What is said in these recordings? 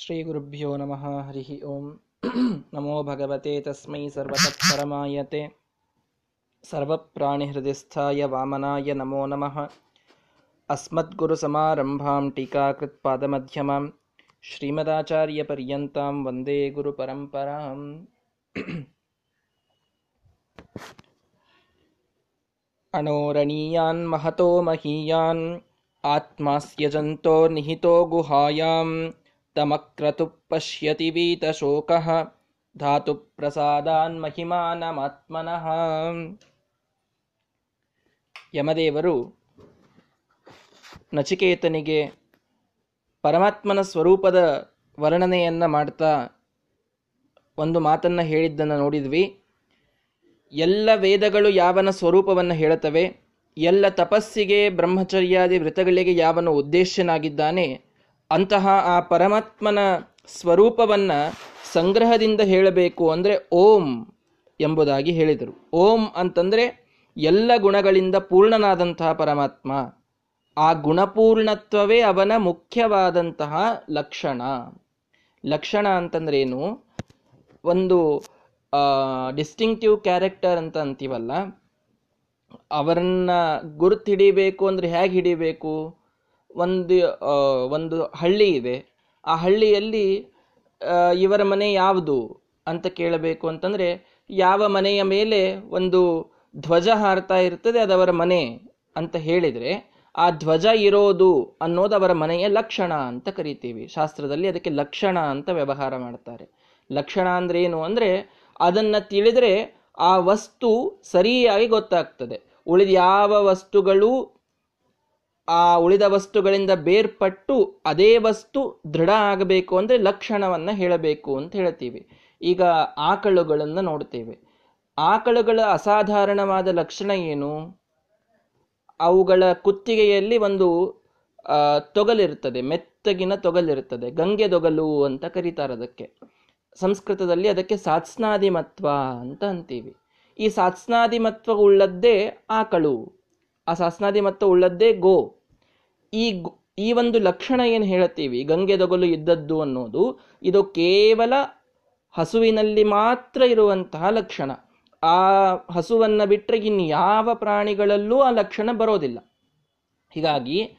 श्रीगुरुभ्यो नमः हरिः ओं नमो भगवते तस्मै सर्वतत्परमायते सर्वप्राणिहृदयस्थाय वामनाय नमो नमः अस्मद्गुरुसमारम्भां टीकाकृत्पादमध्यमां श्रीमदाचार्यपर्यन्तां वन्दे गुरुपरम्पराम् अणोरणीयान् महतो महीयान् आत्मास्य जन्तोर्निहितो गुहायां तमक्रतुः पश्यति वीतशोकः ಧಾತುಪ್ರಸಾದಾನ್ ಮಹಿಮಾನಮಾತ್ಮನಃ ಯಮದೇವರು ನಚಿಕೇತನಿಗೆ ಪರಮಾತ್ಮನ ಸ್ವರೂಪದ ವರ್ಣನೆಯನ್ನ ಮಾಡ್ತಾ ಒಂದು ಮಾತನ್ನ ಹೇಳಿದ್ದನ್ನು ನೋಡಿದ್ವಿ ಎಲ್ಲ ವೇದಗಳು ಯಾವನ ಸ್ವರೂಪವನ್ನು ಹೇಳುತ್ತವೆ ಎಲ್ಲ ತಪಸ್ಸಿಗೆ ಬ್ರಹ್ಮಚರ್ಯಾದಿ ವೃತಗಳಿಗೆ ಯಾವನು ಉದ್ದೇಶನಾಗಿದ್ದಾನೆ ಅಂತಹ ಆ ಪರಮಾತ್ಮನ ಸ್ವರೂಪವನ್ನ ಸಂಗ್ರಹದಿಂದ ಹೇಳಬೇಕು ಅಂದರೆ ಓಂ ಎಂಬುದಾಗಿ ಹೇಳಿದರು. ಓಂ ಅಂತಂದರೆ ಎಲ್ಲ ಗುಣಗಳಿಂದ ಪೂರ್ಣನಾದಂತಹ ಪರಮಾತ್ಮ. ಆ ಗುಣಪೂರ್ಣತ್ವವೇ ಅವನ ಮುಖ್ಯವಾದಂತಹ ಲಕ್ಷಣ. ಲಕ್ಷಣ ಅಂತಂದ್ರೇನು? ಒಂದು ಡಿಸ್ಟಿಂಕ್ಟಿವ್ ಕ್ಯಾರೆಕ್ಟರ್ ಅಂತ ಅಂತೀವಲ್ಲ, ಅವರನ್ನ ಗುರುತು ಹಿಡಿಬೇಕು ಅಂದ್ರೆ ಹೇಗೆ ಹಿಡಿಬೇಕು? ಒಂದು ಒಂದು ಹಳ್ಳಿ ಇದೆ. ಆ ಹಳ್ಳಿಯಲ್ಲಿ ಇವರ ಮನೆ ಯಾವುದು ಅಂತ ಕೇಳಬೇಕು ಅಂತಂದರೆ, ಯಾವ ಮನೆಯ ಮೇಲೆ ಒಂದು ಧ್ವಜ ಹಾರ್ತಾ ಇರ್ತದೆ ಅದವರ ಮನೆ ಅಂತ ಹೇಳಿದರೆ, ಆ ಧ್ವಜ ಇರೋದು ಅನ್ನೋದು ಅವರ ಮನೆಯ ಲಕ್ಷಣ ಅಂತ ಕರಿತೀವಿ. ಶಾಸ್ತ್ರದಲ್ಲಿ ಅದಕ್ಕೆ ಲಕ್ಷಣ ಅಂತ ವ್ಯವಹಾರ ಮಾಡ್ತಾರೆ. ಲಕ್ಷಣ ಅಂದ್ರೆ ಏನು ಅಂದರೆ, ಅದನ್ನು ತಿಳಿದರೆ ಆ ವಸ್ತು ಸರಿಯಾಗಿ ಗೊತ್ತಾಗ್ತದೆ. ಉಳಿದ ಯಾವ ವಸ್ತುಗಳು ಆ ಉಳಿದ ವಸ್ತುಗಳಿಂದ ಬೇರ್ಪಟ್ಟು ಅದೇ ವಸ್ತು ದೃಢ ಆಗಬೇಕು ಅಂದರೆ ಲಕ್ಷಣವನ್ನು ಹೇಳಬೇಕು ಅಂತ ಹೇಳ್ತೀವಿ. ಈಗ ಆಕಳುಗಳನ್ನು ನೋಡ್ತೇವೆ. ಆಕಳುಗಳ ಅಸಾಧಾರಣವಾದ ಲಕ್ಷಣ ಏನು? ಅವುಗಳ ಕುತ್ತಿಗೆಯಲ್ಲಿ ಒಂದು ತೊಗಲಿರುತ್ತದೆ, ಮೆತ್ತಗಿನ ತೊಗಲಿರ್ತದೆ ಗಂಗೆ ತೊಗಲು ಅಂತ ಕರೀತಾರೆ ಅದಕ್ಕೆ. ಸಂಸ್ಕೃತದಲ್ಲಿ ಅದಕ್ಕೆ ಸಾತ್ಸ್ನಾದಿಮತ್ವ ಅಂತ ಅಂತೀವಿ. ಈ ಸಾತ್ಸ್ನಾದಿಮತ್ವ ಉಳ್ಳದ್ದೇ ಆಕಳು. ಆ ಸಾತ್ಸ್ನಾದಿಮತ್ವ ಉಳ್ಳದ್ದೇ ಗೋ. ಈ ಈ ಒಂದು ಲಕ್ಷಣ ಏನು ಹೇಳ್ತೀವಿ ಗಂಗೆದೊಗಲು ಇದ್ದದ್ದು ಅನ್ನೋದು, ಇದು ಕೇವಲ ಹಸುವಿನಲ್ಲಿ ಮಾತ್ರ ಇರುವಂತಹ ಲಕ್ಷಣ. ಆ ಹಸುವನ್ನು ಬಿಟ್ಟರೆ ಇನ್ಯಾವ ಪ್ರಾಣಿಗಳಲ್ಲೂ ಆ ಲಕ್ಷಣ ಬರೋದಿಲ್ಲ. ಹೀಗಾಗಿ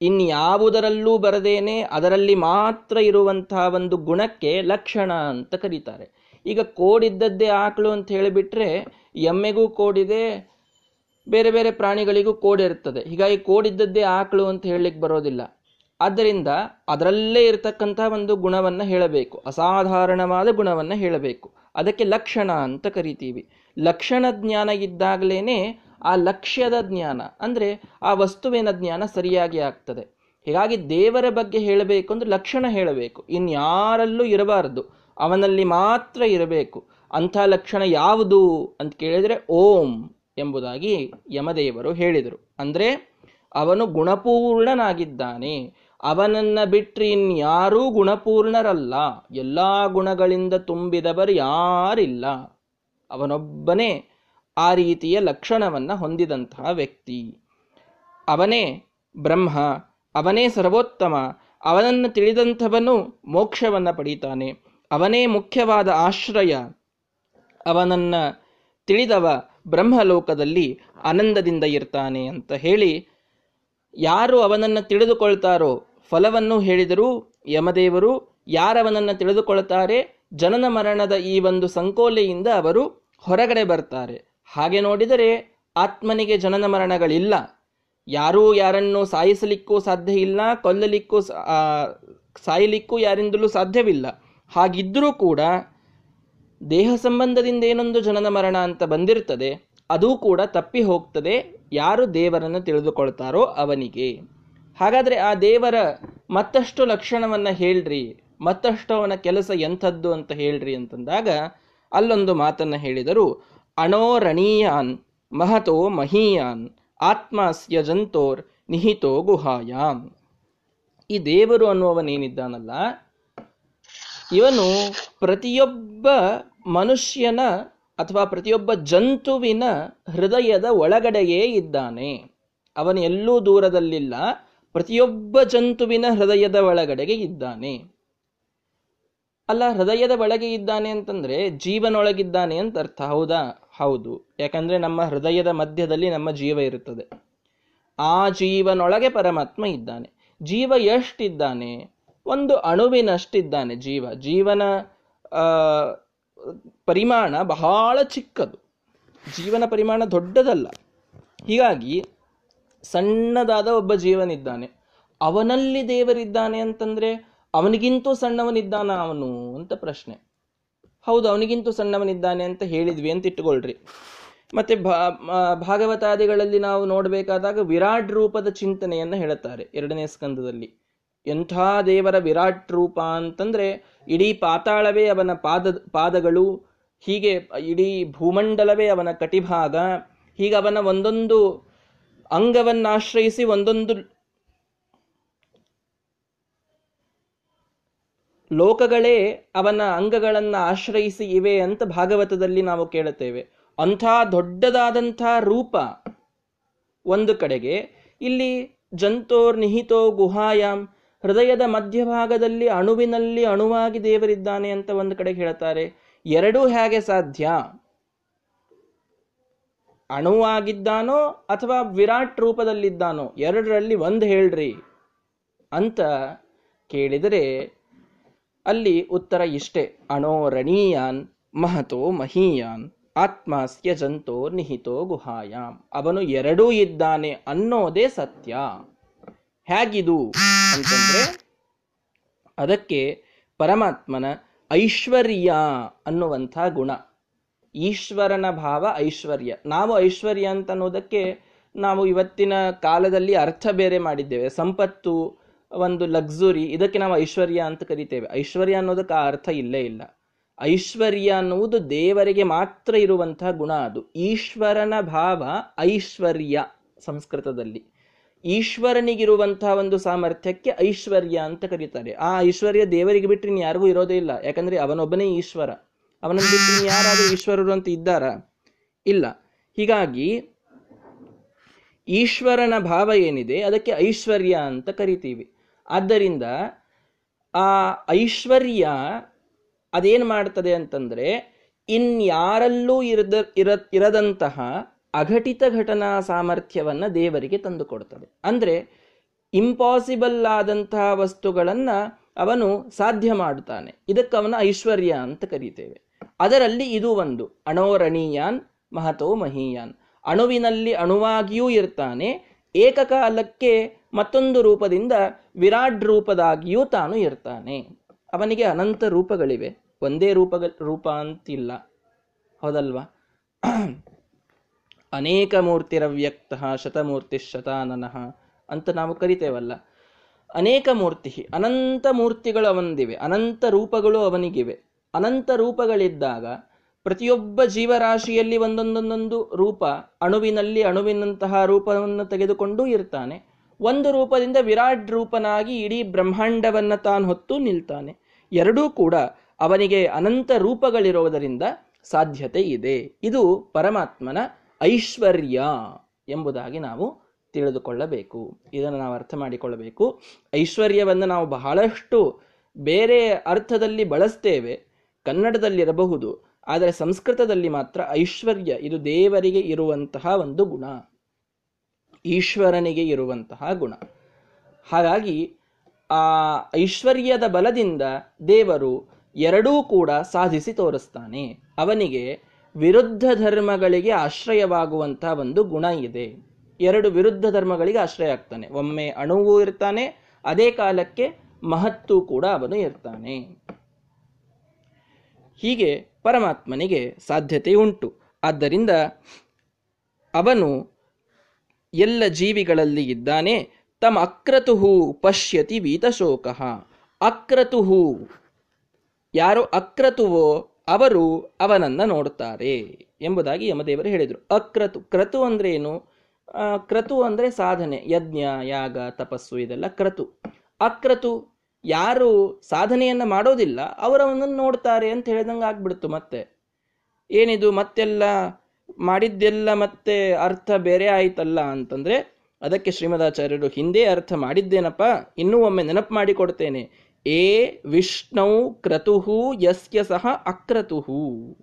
ಇನ್ಯಾವುದರಲ್ಲೂ ಬರದೇನೆ ಅದರಲ್ಲಿ ಮಾತ್ರ ಇರುವಂತಹ ಒಂದು ಗುಣಕ್ಕೆ ಲಕ್ಷಣ ಅಂತ ಕರೀತಾರೆ. ಈಗ ಕೋಡಿದ್ದದ್ದೇ ಆಕಳು ಅಂತ ಹೇಳಿಬಿಟ್ರೆ, ಎಮ್ಮೆಗೂ ಕೋಡಿದೆ ಬೇರೆ ಬೇರೆ ಪ್ರಾಣಿಗಳಿಗೂ ಕೋಡಿರ್ತದೆ ಹೀಗಾಗಿ ಕೋಡಿದ್ದದ್ದೇ ಆಕಳು ಅಂತ ಹೇಳಲಿಕ್ಕೆ ಬರೋದಿಲ್ಲ. ಆದ್ದರಿಂದ ಅದರಲ್ಲೇ ಇರತಕ್ಕಂಥ ಒಂದು ಗುಣವನ್ನು ಹೇಳಬೇಕು. ಅಸಾಧಾರಣವಾದ ಗುಣವನ್ನು ಹೇಳಬೇಕು. ಅದಕ್ಕೆ ಲಕ್ಷಣ ಅಂತ ಕರಿತೀವಿ. ಲಕ್ಷಣ ಜ್ಞಾನ ಇದ್ದಾಗಲೇ ಆ ಲಕ್ಷ್ಯದ ಜ್ಞಾನ, ಅಂದರೆ ಆ ವಸ್ತುವಿನ ಜ್ಞಾನ ಸರಿಯಾಗಿ ಆಗ್ತದೆ. ಹೀಗಾಗಿ ದೇವರ ಬಗ್ಗೆ ಹೇಳಬೇಕು ಅಂದರೆ ಲಕ್ಷಣ ಹೇಳಬೇಕು. ಇನ್ಯಾರಲ್ಲೂ ಇರಬಾರದು. ಅವನಲ್ಲಿ ಮಾತ್ರ ಇರಬೇಕು. ಅಂಥ ಲಕ್ಷಣ ಯಾವುದು ಅಂತ ಕೇಳಿದರೆ ಓಂ. ಎಂಬುದಾಗಿ ಯಮದೇವರು ಹೇಳಿದರು. ಅಂದರೆ ಅವನು ಗುಣಪೂರ್ಣನಾಗಿದ್ದಾನೆ. ಅವನನ್ನ ಬಿಟ್ಟರೆ ಇನ್ಯಾರೂ ಗುಣಪೂರ್ಣರಲ್ಲ. ಎಲ್ಲ ಗುಣಗಳಿಂದ ತುಂಬಿದವರು ಯಾರಿಲ್ಲ. ಅವನೊಬ್ಬನೇ ಆ ರೀತಿಯ ಲಕ್ಷಣವನ್ನು ಹೊಂದಿದಂತಹ ವ್ಯಕ್ತಿ. ಅವನೇ ಬ್ರಹ್ಮ, ಅವನೇ ಸರ್ವೋತ್ತಮ, ಅವನನ್ನು ತಿಳಿದಂಥವನು ಮೋಕ್ಷವನ್ನು ಪಡೀತಾನೆ. ಅವನೇ ಮುಖ್ಯವಾದ ಆಶ್ರಯ. ಅವನನ್ನು ತಿಳಿದವ ಬ್ರಹ್ಮಲೋಕದಲ್ಲಿ ಆನಂದದಿಂದ ಇರ್ತಾನೆ ಅಂತ ಹೇಳಿ ಯಾರು ಅವನನ್ನು ತಿಳಿದುಕೊಳ್ತಾರೋ ಫಲವನ್ನು ಹೇಳಿದರೂ ಯಮದೇವರು ಯಾರವನನ್ನು ತಿಳಿದುಕೊಳ್ತಾರೆ ಜನನ ಮರಣದ ಈ ಒಂದು ಸಂಕೋಲೆಯಿಂದ ಅವರು ಹೊರಗಡೆ ಬರ್ತಾರೆ. ಹಾಗೆ ನೋಡಿದರೆ ಆತ್ಮನಿಗೆ ಜನನ ಮರಣಗಳಿಲ್ಲ. ಯಾರೂ ಯಾರನ್ನು ಸಾಯಿಸಲಿಕ್ಕೂ ಸಾಧ್ಯ ಇಲ್ಲ, ಕೊಲ್ಲಲಿಕ್ಕೂ ಸಾಯಲಿಕ್ಕೂ ಯಾರಿಂದಲೂ ಸಾಧ್ಯವಿಲ್ಲ. ಹಾಗಿದ್ದರೂ ಕೂಡ ದೇಹ ಸಂಬಂಧದಿಂದ ಏನೊಂದು ಜನನ ಮರಣ ಅಂತ ಬಂದಿರ್ತದೆ ಅದು ಕೂಡ ತಪ್ಪಿ ಹೋಗ್ತದೆ. ಯಾರು ದೇವರನ್ನು ತಿಳಿದುಕೊಳ್ತಾರೋ ಅವನಿಗೆ. ಹಾಗಾದರೆ ಆ ದೇವರ ಮತ್ತಷ್ಟು ಲಕ್ಷಣವನ್ನು ಹೇಳ್ರಿ. ಮತ್ತಷ್ಟು ಅವನ ಕೆಲಸ ಎಂಥದ್ದು ಅಂತ ಹೇಳ್ರಿ ಅಂತಂದಾಗ ಅಲ್ಲೊಂದು ಮಾತನ್ನು ಹೇಳಿದರು. ಅಣೋರಣೀಯಾನ್ ಮಹತೋ ಮಹೀಯಾನ್, ಆತ್ಮಸ್ಯ ಜಂತೋರ್, ನಿಹಿತೋ ಗುಹಾಯಾಮ್ ಈ ದೇವರು ಅನ್ನುವವನೇನಿದ್ದಾನಲ್ಲ, ಇವನು ಪ್ರತಿಯೊಬ್ಬ ಮನುಷ್ಯನ ಅಥವಾ ಪ್ರತಿಯೊಬ್ಬ ಜಂತುವಿನ ಹೃದಯದ ಒಳಗಡೆಯೇ ಇದ್ದಾನೆ. ಅವನು ಎಲ್ಲೂ ದೂರದಲ್ಲಿಲ್ಲ. ಪ್ರತಿಯೊಬ್ಬ ಜಂತುವಿನ ಹೃದಯದ ಒಳಗಡೆಗೆ ಇದ್ದಾನೆ. ಅಲ್ಲ, ಹೃದಯದ ಒಳಗೆ ಇದ್ದಾನೆ ಅಂತಂದ್ರೆ ಜೀವನೊಳಗಿದ್ದಾನೆ ಅಂತ ಅರ್ಥ. ಹೌದಾ? ಹೌದು. ಯಾಕಂದ್ರೆ ನಮ್ಮ ಹೃದಯದ ಮಧ್ಯದಲ್ಲಿ ನಮ್ಮ ಜೀವ ಇರುತ್ತದೆ. ಆ ಜೀವನೊಳಗೆ ಪರಮಾತ್ಮ ಇದ್ದಾನೆ. ಜೀವ ಎಷ್ಟಿದ್ದಾನೆ? ಒಂದು ಅಣುವಿನಷ್ಟಿದ್ದಾನೆ ಜೀವ. ಜೀವನ ಪರಿಮಾಣ ಬಹಳ ಚಿಕ್ಕದು. ಜೀವನ ಪರಿಮಾಣ ದೊಡ್ಡದಲ್ಲ. ಹೀಗಾಗಿ ಸಣ್ಣದಾದ ಒಬ್ಬ ಜೀವನಿದ್ದಾನೆ. ಅವನಲ್ಲಿ ದೇವರಿದ್ದಾನೆ ಅಂತಂದರೆ ಅವನಿಗಿಂತೂ ಸಣ್ಣವನಿದ್ದಾನ ಅವನು ಅಂತ ಪ್ರಶ್ನೆ. ಹೌದು, ಅವನಿಗಿಂತೂ ಸಣ್ಣವನಿದ್ದಾನೆ ಅಂತ ಹೇಳಿದ್ವಿ ಅಂತ ಇಟ್ಟುಕೊಳ್ರಿ. ಮತ್ತೆ ಭಾಗವತಾದಿಗಳಲ್ಲಿ ನಾವು ನೋಡಬೇಕಾದಾಗ ವಿರಾಟ್ ರೂಪದ ಚಿಂತನೆಯನ್ನು ಹೇಳುತ್ತಾರೆ ಎರಡನೇ ಸ್ಕಂದದಲ್ಲಿ. ಎಂಥ ದೇವರ ವಿರಾಟ್ ರೂಪ ಅಂತಂದ್ರೆ ಇಡೀ ಪಾತಾಳವೇ ಅವನ ಪಾದ, ಪಾದಗಳು, ಹೀಗೆ ಇಡೀ ಭೂಮಂಡಲವೇ ಅವನ ಕಟಿಭಾಗ. ಹೀಗೆ ಅವನ ಒಂದೊಂದು ಅಂಗವನ್ನಾಶ್ರಯಿಸಿ ಒಂದೊಂದು ಲೋಕಗಳೇ ಅವನ ಅಂಗಗಳನ್ನು ಆಶ್ರಯಿಸಿ ಇವೆ ಅಂತ ಭಾಗವತದಲ್ಲಿ ನಾವು ಕೇಳುತ್ತೇವೆ. ಅಂಥ ದೊಡ್ಡದಾದಂಥ ರೂಪ ಒಂದು ಕಡೆಗೆ. ಇಲ್ಲಿ ಜಂತೋರ್ ನಿಹಿತೋ ಗುಹಾಯಾಮ್ ಹೃದಯದ ಮಧ್ಯಭಾಗದಲ್ಲಿ ಅಣುವಿನಲ್ಲಿ ಅಣುವಾಗಿ ದೇವರಿದ್ದಾನೆ ಅಂತ ಒಂದು ಕಡೆ ಹೇಳ್ತಾರೆ. ಎರಡೂ ಹೇಗೆ ಸಾಧ್ಯ? ಅಣುವಾಗಿದ್ದಾನೋ ಅಥವಾ ವಿರಾಟ್ ರೂಪದಲ್ಲಿದ್ದಾನೋ? ಎರಡರಲ್ಲಿ ಒಂದು ಹೇಳ್ರಿ ಅಂತ ಕೇಳಿದರೆ ಅಲ್ಲಿ ಉತ್ತರ ಇಷ್ಟೇ. ಅಣೋ ರಣೀಯಾನ್ ಮಹತೋ ಮಹೀಯಾನ್ ಆತ್ಮಾಸ್ಯ ಜಂತೋ ನಿಹಿತೋ ಗುಹಾಯಾಮ್. ಅವನು ಎರಡೂ ಇದ್ದಾನೆ ಅನ್ನೋದೇ ಸತ್ಯ. ಹೇಗಿದು ಅಂತಂದ್ರೆ ಅದಕ್ಕೆ ಪರಮಾತ್ಮನ ಐಶ್ವರ್ಯ ಅನ್ನುವಂಥ ಗುಣ. ಈಶ್ವರನ ಭಾವ ಐಶ್ವರ್ಯ. ನಾವು ಐಶ್ವರ್ಯ ಅಂತ ಅನ್ನೋದಕ್ಕೆ ನಾವು ಇವತ್ತಿನ ಕಾಲದಲ್ಲಿ ಅರ್ಥ ಬೇರೆ ಮಾಡಿದ್ದೇವೆ. ಸಂಪತ್ತು, ಒಂದು ಲಕ್ಸುರಿ, ಇದಕ್ಕೆ ನಾವು ಐಶ್ವರ್ಯ ಅಂತ ಕರಿತೇವೆ. ಐಶ್ವರ್ಯ ಅನ್ನೋದಕ್ಕೆ ಆ ಅರ್ಥ ಇಲ್ಲೇ ಇಲ್ಲ. ಐಶ್ವರ್ಯ ಅನ್ನುವುದು ದೇವರಿಗೆ ಮಾತ್ರ ಇರುವಂತಹ ಗುಣ ಅದು. ಈಶ್ವರನ ಭಾವ ಐಶ್ವರ್ಯ ಸಂಸ್ಕೃತದಲ್ಲಿ. ಈಶ್ವರನಿಗಿರುವಂತಹ ಒಂದು ಸಾಮರ್ಥ್ಯಕ್ಕೆ ಐಶ್ವರ್ಯ ಅಂತ ಕರೀತಾರೆ. ಆ ಐಶ್ವರ್ಯ ದೇವರಿಗೆ ಬಿಟ್ಟರೆ ಯಾರಿಗೂ ಇರೋದೇ ಇಲ್ಲ. ಯಾಕಂದ್ರೆ ಅವನೊಬ್ಬನೇ ಈಶ್ವರ. ಅವನನ್ನು ಬಿಟ್ಟರೆ ಯಾರಾದರೂ ಈಶ್ವರರು ಅಂತ ಇದ್ದಾರಾ? ಇಲ್ಲ. ಹೀಗಾಗಿ ಈಶ್ವರನ ಭಾವ ಏನಿದೆ? ಅದಕ್ಕೆ ಐಶ್ವರ್ಯ ಅಂತ ಕರಿತೀವಿ. ಆದ್ದರಿಂದ ಆ ಐಶ್ವರ್ಯ ಅದೇನು ಮಾಡ್ತದೆ ಅಂತಂದ್ರೆ ಇನ್ಯಾರಲ್ಲೂ ಇರದ ಇರ ಇರದಂತಹ ಅಘಟಿತ ಘಟನಾ ಸಾಮರ್ಥ್ಯವನ್ನು ದೇವರಿಗೆ ತಂದುಕೊಡ್ತದೆ. ಅಂದರೆ ಇಂಪಾಸಿಬಲ್ ಆದಂತಹ ವಸ್ತುಗಳನ್ನು ಅವನು ಸಾಧ್ಯ ಮಾಡುತ್ತಾನೆ. ಇದಕ್ಕೆ ಅವನ ಐಶ್ವರ್ಯ ಅಂತ ಕರೀತೇವೆ. ಅದರಲ್ಲಿ ಇದು ಒಂದು. ಅಣೋರಣೀಯಾನ್, ಮಹತೋ ಮಹೀಯಾನ್. ಅಣುವಿನಲ್ಲಿ ಅಣುವಾಗಿಯೂ ಇರ್ತಾನೆ. ಏಕಕಾಲಕ್ಕೆ ಮತ್ತೊಂದು ರೂಪದಿಂದ ವಿರಾಟ್ ರೂಪದಾಗಿಯೂ ತಾನು ಇರ್ತಾನೆ. ಅವನಿಗೆ ಅನಂತ ರೂಪಗಳಿವೆ. ಒಂದೇ ರೂಪ ರೂಪ ಅಂತಿಲ್ಲ. ಹೌದಲ್ವಾ? ಅನೇಕ ಮೂರ್ತಿರವ್ಯಕ್ತ ಶತಮೂರ್ತಿ ಶತಾನನಃ ಅಂತ ನಾವು ಕರಿತೇವಲ್ಲ. ಅನೇಕ ಮೂರ್ತಿ ಅನಂತ ಮೂರ್ತಿಗಳು ಅವನಿವೆ ಅನಂತ ರೂಪಗಳು ಅವನಿಗಿವೆ. ಅನಂತ ರೂಪಗಳಿದ್ದಾಗ ಪ್ರತಿಯೊಬ್ಬ ಜೀವರಾಶಿಯಲ್ಲಿ ಒಂದೊಂದೊಂದೊಂದು ರೂಪ ಅಣುವಿನಲ್ಲಿ ಅಣುವಿನಂತಹ ರೂಪವನ್ನು ತೆಗೆದುಕೊಂಡು ಇರ್ತಾನೆ. ಒಂದು ರೂಪದಿಂದ ವಿರಾಟ್ ರೂಪನಾಗಿ ಇಡೀ ಬ್ರಹ್ಮಾಂಡವನ್ನು ತಾನು ಹೊತ್ತು ನಿಲ್ತಾನೆ. ಎರಡೂ ಕೂಡ ಅವನಿಗೆ ಅನಂತ ರೂಪಗಳಿರುವುದರಿಂದ ಸಾಧ್ಯತೆ ಇದೆ. ಇದು ಪರಮಾತ್ಮನ ಐಶ್ವರ್ಯ ಎಂಬುದಾಗಿ ನಾವು ತಿಳಿದುಕೊಳ್ಳಬೇಕು. ಇದನ್ನು ನಾವು ಅರ್ಥ ಮಾಡಿಕೊಳ್ಳಬೇಕು. ಐಶ್ವರ್ಯವನ್ನು ನಾವು ಬಹಳಷ್ಟು ಬೇರೆ ಅರ್ಥದಲ್ಲಿ ಬಳಸ್ತೇವೆ, ಕನ್ನಡದಲ್ಲಿರಬಹುದು, ಆದರೆ ಸಂಸ್ಕೃತದಲ್ಲಿ ಮಾತ್ರ ಐಶ್ವರ್ಯ, ಇದು ದೇವರಿಗೆ ಇರುವಂತಹ ಒಂದು ಗುಣ. ಈಶ್ವರನಿಗೆ ಇರುವಂತಹ ಗುಣ. ಹಾಗಾಗಿ ಆ ಐಶ್ವರ್ಯದ ಬಲದಿಂದ ದೇವರು ಎರಡೂ ಕೂಡ ಸಾಧಿಸಿ ತೋರಿಸ್ತಾನೆ. ಅವನಿಗೆ ವಿರುದ್ಧ ಧರ್ಮಗಳಿಗೆ ಆಶ್ರಯವಾಗುವಂತಹ ಒಂದು ಗುಣ ಇದೆ. ಎರಡು ವಿರುದ್ಧ ಧರ್ಮಗಳಿಗೆ ಆಶ್ರಯ ಆಗ್ತಾನೆ. ಒಮ್ಮೆ ಅಣುವು ಇರ್ತಾನೆ, ಅದೇ ಕಾಲಕ್ಕೆ ಮಹತ್ತು ಕೂಡ ಅವನು ಇರ್ತಾನೆ. ಹೀಗೆ ಪರಮಾತ್ಮನಿಗೆ ಸಾಧ್ಯತೆ ಉಂಟು. ಆದ್ದರಿಂದ ಅವನು ಎಲ್ಲ ಜೀವಿಗಳಲ್ಲಿ ಇದ್ದಾನೆ. ತಮ್ಮ ಅಕ್ರತುಹು ಪಶ್ಯತಿ ವೀತಶೋಕ. ಅಕ್ರತುಹು ಯಾರು ಅಕ್ರತುವೋ ಅವರು ಅವನನ್ನ ನೋಡುತ್ತಾರೆ ಎಂಬುದಾಗಿ ಯಮದೇವರು ಹೇಳಿದರು. ಅಕ್ರತು, ಕ್ರತು ಅಂದರೆ ಏನು? ಕ್ರತು ಅಂದರೆ ಸಾಧನೆ, ಯಜ್ಞ, ಯಾಗ, ತಪಸ್ಸು, ಇದೆಲ್ಲ ಕ್ರತು. ಅಕ್ರತು ಯಾರು ಸಾಧನೆಯನ್ನ ಮಾಡೋದಿಲ್ಲ ಅವರವನ್ನು ನೋಡ್ತಾರೆ ಅಂತ ಹೇಳಿದಂಗೆ ಆಗ್ಬಿಡ್ತು ಮತ್ತೆ. ಏನಿದು, ಮತ್ತೆಲ್ಲ ಮಾಡಿದ್ದೆಲ್ಲ ಮತ್ತೆ ಅರ್ಥ ಬೇರೆ ಆಯ್ತಲ್ಲ ಅಂತಂದ್ರೆ, ಅದಕ್ಕೆ ಶ್ರೀಮದಾಚಾರ್ಯರು ಹಿಂದೆ ಅರ್ಥ ಮಾಡಿದ್ದೇನಪ್ಪ, ಇನ್ನೂ ಒಮ್ಮೆ ನೆನಪು ಮಾಡಿಕೊಡ್ತೇನೆ ಏ ವಿಷ್ಣು ಕ್ರತುಹು ಯಸ್ಯ ಸಹ ಅಕ್ರತುಹು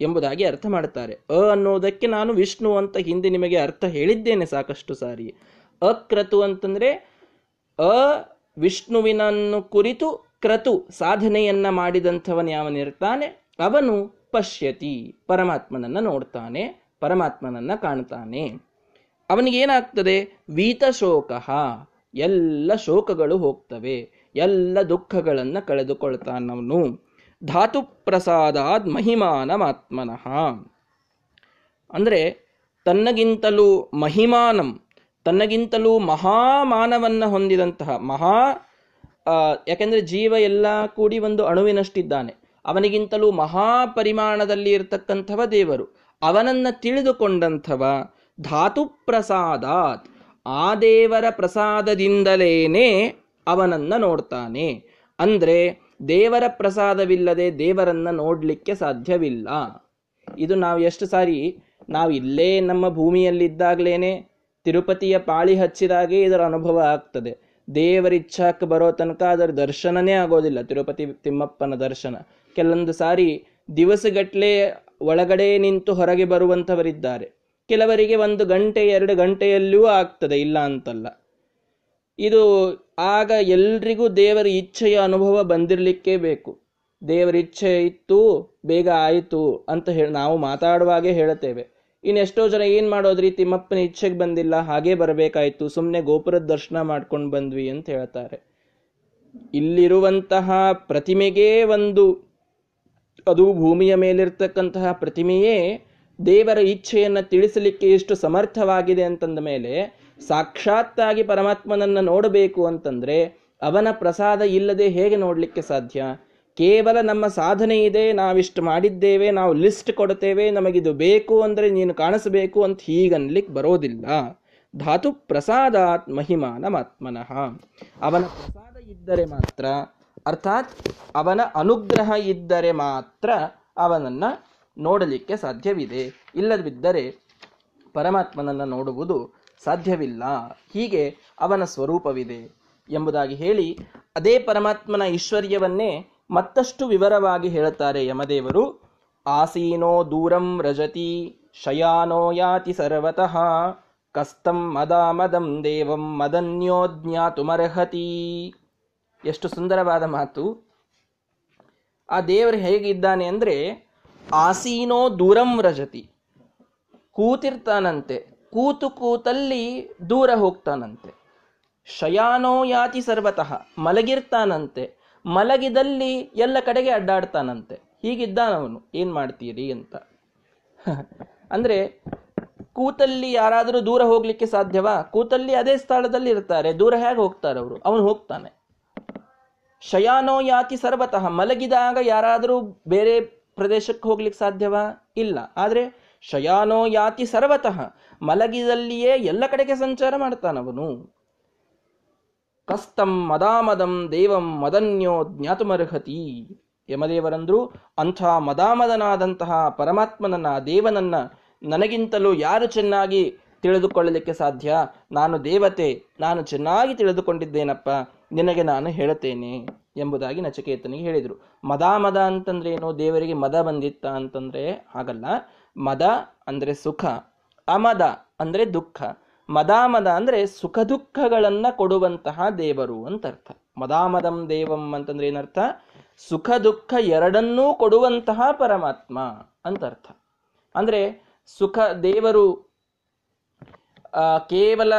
ಎಂಬುದಾಗಿ ಅರ್ಥ ಮಾಡುತ್ತಾರೆ. ಅ ಅನ್ನೋದಕ್ಕೆ ನಾನು ವಿಷ್ಣು ಅಂತ ಹಿಂದೆ ನಿಮಗೆ ಅರ್ಥ ಹೇಳಿದ್ದೇನೆ ಸಾಕಷ್ಟು ಸಾರಿ. ಅಕ್ರತು ಅಂತಂದ್ರೆ ಅ ವಿಷ್ಣುವಿನನ್ನು ಕುರಿತು ಕ್ರತು ಸಾಧನೆಯನ್ನ ಮಾಡಿದಂಥವನು ಯಾವನಿರ್ತಾನೆ ಅವನು ಪಶ್ಯತಿ, ಪರಮಾತ್ಮನನ್ನ ನೋಡ್ತಾನೆ, ಪರಮಾತ್ಮನನ್ನ ಕಾಣ್ತಾನೆ. ಅವನಿಗೇನಾಗ್ತದೆ? ವೀತಶೋಕ. ಎಲ್ಲ ಶೋಕಗಳು ಹೋಗ್ತವೆ. ಎಲ್ಲ ದುಃಖಗಳನ್ನು ಕಳೆದುಕೊಳ್ತಾನವನು. ಧಾತು ಪ್ರಸಾದಾದ್ ಮಹಿಮಾನಮಾತ್ಮನಃ. ಅಂದರೆ ತನ್ನಗಿಂತಲೂ ಮಹಿಮಾನಂ, ತನ್ನಗಿಂತಲೂ ಮಹಾಮಾನವನ್ನು ಹೊಂದಿದಂತಹ ಮಹಾ ಯಾಕೆಂದರೆ ಜೀವ ಎಲ್ಲ ಕೂಡಿ ಒಂದು ಅಣುವಿನಷ್ಟಿದ್ದಾನೆ. ಅವನಿಗಿಂತಲೂ ಮಹಾ ಪರಿಮಾಣದಲ್ಲಿ ಇರತಕ್ಕಂಥವ ದೇವರು. ಅವನನ್ನು ತಿಳಿದುಕೊಂಡಂಥವ ಧಾತು ಪ್ರಸಾದಾತ್ ಆ ದೇವರ ಪ್ರಸಾದದಿಂದಲೇನೆ ಅವನನ್ನ ನೋಡ್ತಾನೆ. ಅಂದ್ರೆ ದೇವರ ಪ್ರಸಾದವಿಲ್ಲದೆ ದೇವರನ್ನ ನೋಡ್ಲಿಕ್ಕೆ ಸಾಧ್ಯವಿಲ್ಲ. ಇದು ನಾವು ಎಷ್ಟು ಸಾರಿ, ನಾವು ಇಲ್ಲೇ ನಮ್ಮ ಭೂಮಿಯಲ್ಲಿದ್ದಾಗಲೇನೆ ತಿರುಪತಿಯ ಪಾಳಿ ಹಚ್ಚಿದಾಗೆ ಇದರ ಅನುಭವ ಆಗ್ತದೆ. ದೇವರ ಇಚ್ಛಾಕ್ಕೆ ಬರೋ ತನಕ ಅದರ ದರ್ಶನನೇ ಆಗೋದಿಲ್ಲ, ತಿರುಪತಿ ತಿಮ್ಮಪ್ಪನ ದರ್ಶನ. ಕೆಲವೊಂದು ಸಾರಿ ದಿವಸಗಟ್ಲೆ ಒಳಗಡೆ ನಿಂತು ಹೊರಗೆ ಬರುವಂಥವರಿದ್ದಾರೆ. ಕೆಲವರಿಗೆ ಒಂದು ಗಂಟೆ, ಎರಡು ಗಂಟೆಯಲ್ಲಿಯೂ ಆಗ್ತದೆ, ಇಲ್ಲ ಅಂತಲ್ಲ. ಇದು ಆಗ ಎಲ್ರಿಗೂ ದೇವರ ಇಚ್ಛೆಯ ಅನುಭವ ಬಂದಿರಲಿಕ್ಕೆ ಬೇಕು. ದೇವರ ಇಚ್ಛೆ ಇತ್ತು, ಬೇಗ ಆಯಿತು ಅಂತ ಹೇಳಿ ನಾವು ಮಾತಾಡುವಾಗೆ ಹೇಳುತ್ತೇವೆ. ಇನ್ನೆಷ್ಟೋ ಜನ ಏನು ಮಾಡೋದ್ರಿ? ತಿಮ್ಮಪ್ಪನ ಇಚ್ಛೆಗೆ ಬಂದಿಲ್ಲ, ಹಾಗೆ ಬರಬೇಕಾಯಿತು ಸುಮ್ಮನೆ ಗೋಪುರದ ದರ್ಶನ ಮಾಡ್ಕೊಂಡು ಬಂದ್ವಿ ಅಂತ ಹೇಳ್ತಾರೆ. ಇಲ್ಲಿರುವಂತಹ ಪ್ರತಿಮೆಗೆ ಒಂದು, ಅದು ಭೂಮಿಯ ಮೇಲಿರ್ತಕ್ಕಂತಹ ಪ್ರತಿಮೆಯೇ ದೇವರ ಇಚ್ಛೆಯನ್ನು ತಿಳಿಸಲಿಕ್ಕೆ ಎಷ್ಟು ಸಮರ್ಥವಾಗಿದೆ ಅಂತಂದ ಮೇಲೆ ಸಾಕ್ಷಾತ್ತಾಗಿ ಪರಮಾತ್ಮನನ್ನು ನೋಡಬೇಕು ಅಂತಂದರೆ ಅವನ ಪ್ರಸಾದ ಇಲ್ಲದೆ ಹೇಗೆ ನೋಡಲಿಕ್ಕೆ ಸಾಧ್ಯ? ಕೇವಲ ನಮ್ಮ ಸಾಧನೆ ಇದೆ, ನಾವಿಷ್ಟು ಮಾಡಿದ್ದೇವೆ, ನಾವು ಲಿಸ್ಟ್ ಕೊಡ್ತೇವೆ, ನಮಗಿದು ಬೇಕು ಅಂದರೆ ನೀನು ಕಾಣಿಸಬೇಕು ಅಂತ ಹೀಗನ್ಲಿಕ್ಕೆ ಬರೋದಿಲ್ಲ. ಧಾತು ಪ್ರಸಾದಾತ್ ಮಹಿಮಾನಮಾತ್ಮನಃ. ಅವನ ಪ್ರಸಾದ ಇದ್ದರೆ ಮಾತ್ರ, ಅರ್ಥಾತ್ ಅವನ ಅನುಗ್ರಹ ಇದ್ದರೆ ಮಾತ್ರ ಅವನನ್ನ ನೋಡಲಿಕ್ಕೆ ಸಾಧ್ಯವಿದೆ. ಇಲ್ಲದಿದ್ದರೆ ಪರಮಾತ್ಮನನ್ನು ನೋಡುವುದು ಸಾಧ್ಯವಿಲ್ಲ. ಹೀಗೆ ಅವನ ಸ್ವರೂಪವಿದೆ ಎಂಬುದಾಗಿ ಹೇಳಿ ಅದೇ ಪರಮಾತ್ಮನ ಐಶ್ವರ್ಯವನ್ನೇ ಮತ್ತಷ್ಟು ವಿವರವಾಗಿ ಹೇಳುತ್ತಾರೆ ಯಮದೇವರು. ಆಸೀನೋ ದೂರಂ ರಜತಿ ಶಯಾನೋ ಯಾತಿ ಸರ್ವತಃ ಕಸ್ತಂ ಮದ ಮದಂ ದೇವಂ ಮದನ್ಯೋ ಜ್ಞಾತುಮರ್ಹತಿ ಎಷ್ಟು ಸುಂದರವಾದ ಮಾತು. ಆ ದೇವರು ಹೇಗಿದ್ದಾನೆ ಅಂದರೆ ಆಸೀನೋ ದೂರಂ ರಜತಿ. ಕೂತಿರ್ತಾನಂತೆ. ಕೂತು ಕೂತಲ್ಲಿ ದೂರ ಹೋಗ್ತಾನಂತೆ. ಶಯಾನೋ ಯಾತಿ ಸರ್ವತಃ, ಮಲಗಿರ್ತಾನಂತೆ. ಮಲಗಿದಲ್ಲಿ ಎಲ್ಲ ಕಡೆಗೆ ಅಡ್ಡಾಡ್ತಾನಂತೆ. ಹೀಗಿದ್ದಾನವನು. ಏನು ಮಾಡ್ತೀರಿ ಅಂತ. ಅಂದ್ರೆ, ಕೂತಲ್ಲಿ ಯಾರಾದರೂ ದೂರ ಹೋಗ್ಲಿಕ್ಕೆ ಸಾಧ್ಯವಾ? ಕೂತಲ್ಲಿ ಅದೇ ಸ್ಥಳದಲ್ಲಿ ಇರ್ತಾರೆ. ದೂರ ಹೇಗೆ ಹೋಗ್ತಾರೆ ಅವರು? ಅವನು ಹೋಗ್ತಾನೆ. ಶಯಾನೋ ಯಾತಿ ಸರ್ವತಃ, ಮಲಗಿದಾಗ ಯಾರಾದರೂ ಬೇರೆ ಪ್ರದೇಶಕ್ಕೆ ಹೋಗ್ಲಿಕ್ಕೆ ಸಾಧ್ಯವಾ? ಇಲ್ಲ. ಆದ್ರೆ ಶಯಾನೋ ಯಾತಿ ಸರ್ವತಃ, ಮಲಗಿದಲ್ಲಿಯೇ ಎಲ್ಲ ಕಡೆಗೆ ಸಂಚಾರ ಮಾಡ್ತಾನವನು ಕಸ್ತಂ ಮದಾಮದಂ ದೇವಂ ಮದನ್ಯೋ ಜ್ಞಾತುಮರ್ಹತಿ. ಯಮದೇವರಂದ್ರು, ಅಂಥ ಮದಾಮದನಾದಂತಹ ಪರಮಾತ್ಮನನ್ನ, ದೇವನನ್ನ ನನಗಿಂತಲೂ ಯಾರು ಚೆನ್ನಾಗಿ ತಿಳಿದುಕೊಳ್ಳಲಿಕ್ಕೆ ಸಾಧ್ಯ? ನಾನು ದೇವತೆ, ನಾನು ಚೆನ್ನಾಗಿ ತಿಳಿದುಕೊಂಡಿದ್ದೇನಪ್ಪ, ನಿನಗೆ ನಾನು ಹೇಳುತ್ತೇನೆ ಎಂಬುದಾಗಿ ನಚಿಕೇತನಿಗೆ ಹೇಳಿದರು. ಮದಾಮದ ಅಂತಂದ್ರೆ ಏನು ದೇವರಿಗೆ ಮದ ಬಂದಿತ್ತ ಅಂತಂದ್ರೆ ಹಾಗಲ್ಲ ಮದ ಅಂದ್ರೆ ಸುಖ, ಅಮದ ಅಂದ್ರೆ ದುಃಖ, ಮದಾಮದ ಅಂದ್ರೆ ಸುಖ ದುಃಖಗಳನ್ನ ಕೊಡುವಂತಹ ದೇವರು ಅಂತ ಅರ್ಥ. ಮದಾಮದಂ ದೇವಂ ಅಂತಂದ್ರೆ ಏನರ್ಥ? ಸುಖ ದುಃಖ ಎರಡನ್ನೂ ಕೊಡುವಂತಹ ಪರಮಾತ್ಮ ಅಂತ ಅರ್ಥ. ಅಂದ್ರೆ ಸುಖ ದೇವರು ಕೇವಲ